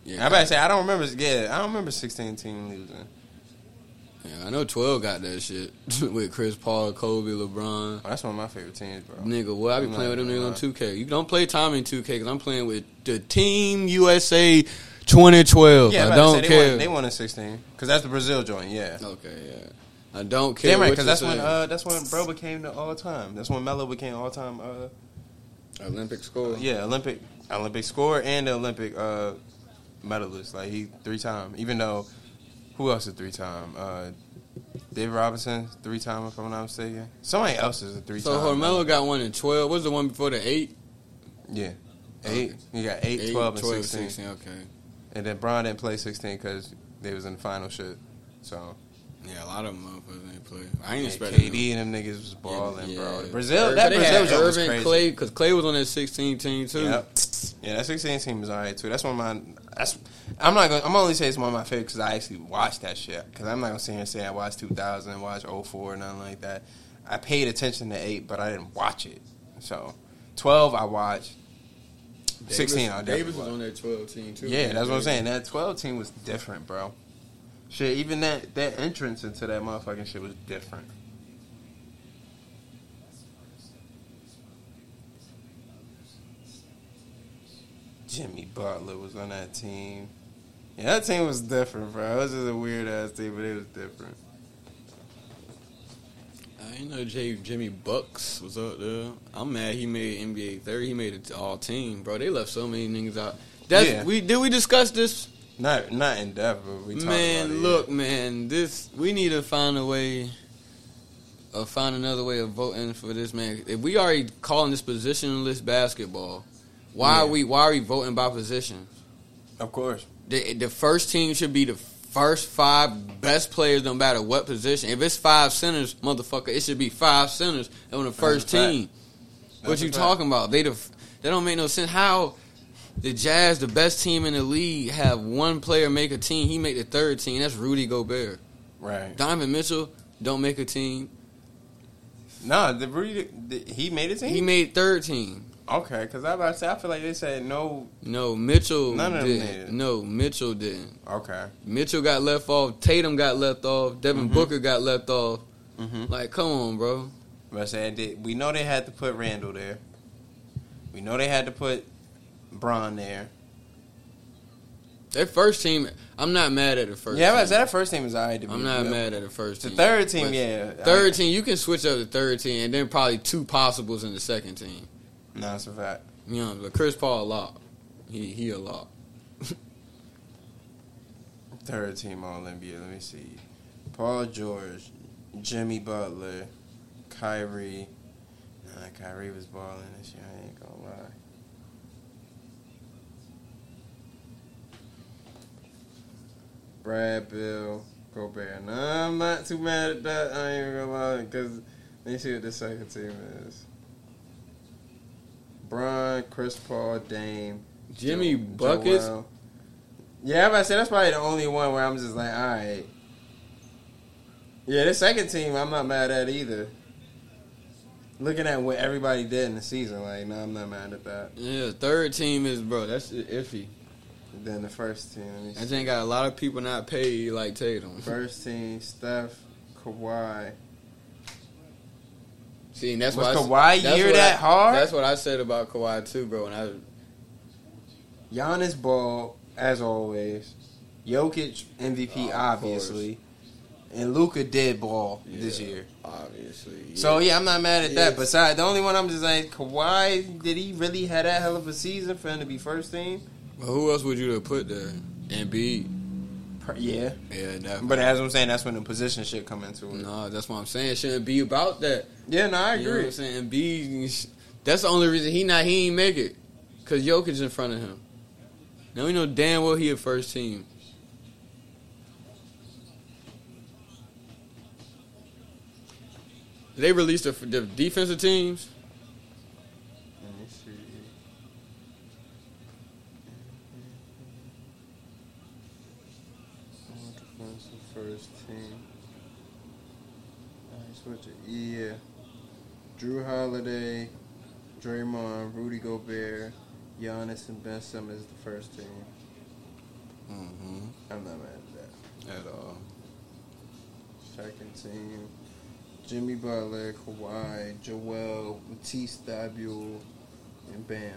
Yeah, I about to say I don't remember. Yeah, I don't remember 16 team losing. yeah, I know twelve got that shit [LAUGHS] with Chris Paul, Kobe, LeBron. Oh, that's one of my favorite teams, bro. Nigga, what I be I'm playing with them niggas on 2K. You don't play Tommy in 2K because I'm playing with the Team USA 2012. Yeah, I I'm about to don't say, they care. Won, they won in 16 because that's the Brazil joint. Yeah. okay, yeah. I don't care. Damn right, because that's when uh, that's when bro became the all time. That's when Melo became all time. Uh, Olympic score. yeah, Olympic Olympic score and the Olympic uh, medalist. Like he three time. Even though who else is three time? Uh, Dave Robinson three time if I'm not mistaken. Somebody else is a three time. So Hormelo got one in 12. What's the one before the eight? Yeah, eight. You got eight, Eight, 12, and 12, 16. Okay. and then Bron didn't play sixteen because they was in the final shit. So Yeah, a lot of them motherfuckers ain't play. I ain't yeah, expecting KD and them niggas was balling, bro. Yeah. Brazil, that Brazil joint was crazy. Clay, because Clay was on that 16 team too. Yep. Yeah, that 16 team is alright too. That's one of my. That's I'm not gonna. I'm only saying it's one of my favorites because I actually watched that shit. Because I'm not gonna sit here and say I watched 2000, watched 04, nothing like that. I paid attention to eight, but I didn't watch it. So 12, I watched. 16, I did. Davis was on that 12 team too. Yeah, that's what I'm saying. That 12 team was different, bro. Shit, even that that entrance into that motherfucking shit was different. Jimmy Butler was on that team. Yeah, that team was different, bro. It was just a weird ass team, but it was different. Uh, I ain't know J, Jimmy Bucks was up there. I'm mad he made NBA 30. He made it to all team, bro. They left so many niggas out. That's Yeah. we did we discuss this? Not not in depth, but we man, look, man, this we need to find a way or find another way of voting for this man. If we already calling this positionless basketball, why are we why are we voting by position? Of course. The the first team should be the first five best players, no matter what position. If it's five centers, motherfucker, it should be five centers on the first fact. team. What That's you talking about? They the they don't make no sense. How the Jazz, the best team in the league, have one player make a team. He make the third team. That's Rudy Gobert. Right. Donovan Mitchell don't make a team. No, the Rudy, the, he made a team. He made third team. okay, because I about to say I feel like they said no. No, Mitchell None of them didn't. made it. No, Mitchell didn't. Okay. Mitchell got left off. Tatum got left off. Devin Mhm. Booker got left off. Mm-hmm. Like, come on, bro. But I said we know they had to put Randle there. We know they had to put Bron there. Their first team, I'm not mad at the first. yeah, but team. said that first team is alright. to I'm not real. mad at the first The team. third team, But yeah. Third I- team, you can switch up the third team, and then probably two possibles in the second team. No, it's a fact. You know, but Chris Paul a lot. He he a lot. [LAUGHS] Third team All NBA. Let me see. Paul George, Jimmy Butler, Kyrie. Nah, Kyrie was balling this year. I ain't gonna lie. Brad Beal, Gobert. No, I'm not too mad at that. I ain't even gonna lie, because let me see what the second team is. Bron, Chris Paul, Dame, Jimmy Jo- buckets. Joel. Yeah, but I said that's probably the only one where I'm just like, all right. Yeah, the second team I'm not mad at either. Looking at what everybody did in the season, like, no, I'm not mad at that. Yeah, third team is bro. That's iffy. Then the first team, let me I think got a lot of people not paid like Tatum. first team, Steph, Kawhi. See, and that's Was why Kawhi that's year that I- hard? That's what I said about Kawhi too, bro. And I Giannis ball as always. Jokic MVP Oh, of obviously, and Luka did ball this year. obviously. So yeah, I'm not mad at Yeah. that. Besides, the only one I'm just like, Kawhi, did he really have that hell of a season for him to be first team? But who else would you have put there? Embiid. Yeah, Yeah, that. but as I'm saying, that's when the position shit come into it. no, that's what I'm saying. It shouldn't be about that. Yeah, no, I You know what agree. I'm saying? Embiid. That's the only reason he not he ain't make it. Cause Jokic in front of him. Now we know damn well he a first team. They released the, the defensive teams? Let me see. Defensive First team. I switch it. Yeah. Jrue Holiday, Draymond, Rudy Gobert, Giannis, and Ben Simmons is the first team. Mm-hmm. I'm not mad at that. At all. Second team. Jimmy Butler, Kawhi, Joel, Matisse Thybulle, and Bam.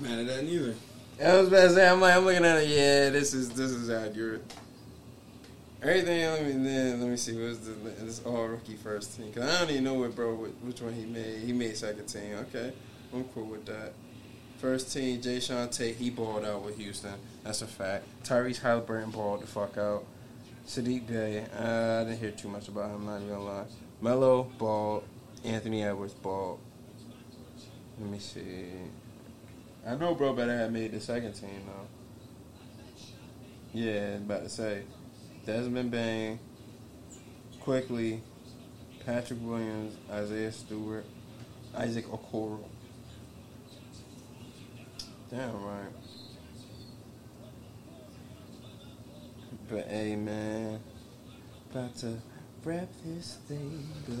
Mad at that neither. I was about to say, I'm like, I'm looking at it. Yeah, this is this is accurate. Everything. Let me then let me see. What's this all rookie first team? Cause I don't even know what bro which one he made. He made second team. Okay, I'm cool with that. First team, Jae'Sean Tate. He balled out with Houston. That's a fact. Tyrese Haliburton balled the fuck out. Saddiq Bey, Uh, I didn't hear too much about him. Not even gonna lie. Melo balled. Anthony Edwards balled. Let me see. I know bro better have made the second team though. Yeah, about to say. Desmond Bane, Quickley, Patrick Williams, Isaiah Stewart, Isaac Okoro. Damn right. But hey man, about to wrap this thing up.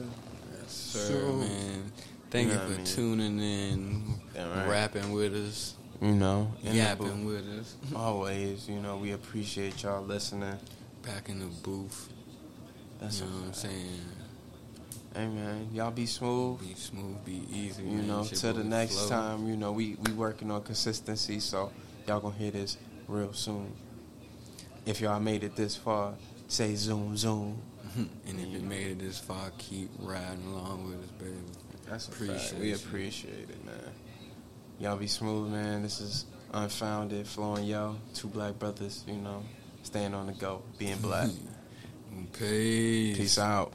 Yes, sir, So- man. Thank You you for I mean? tuning in, right. rapping with us, You know, yapping with us. [LAUGHS] Always, you know, we appreciate y'all listening. Back in the booth. That's you know what I'm saying? Hey man, y'all be smooth. Be smooth, be easy. You man. know, till the next flow. time, you know, we we working on consistency, so y'all gonna hear this real soon. If y'all made it this far, say zoom zoom. [LAUGHS] and if you made it this far, keep riding along with us, baby. That's Appreciate. We appreciate it, man. Y'all be smooth, man. This is unfounded, flowing yo. Two black brothers, you know, staying on the go, being black. Peace. Peace out.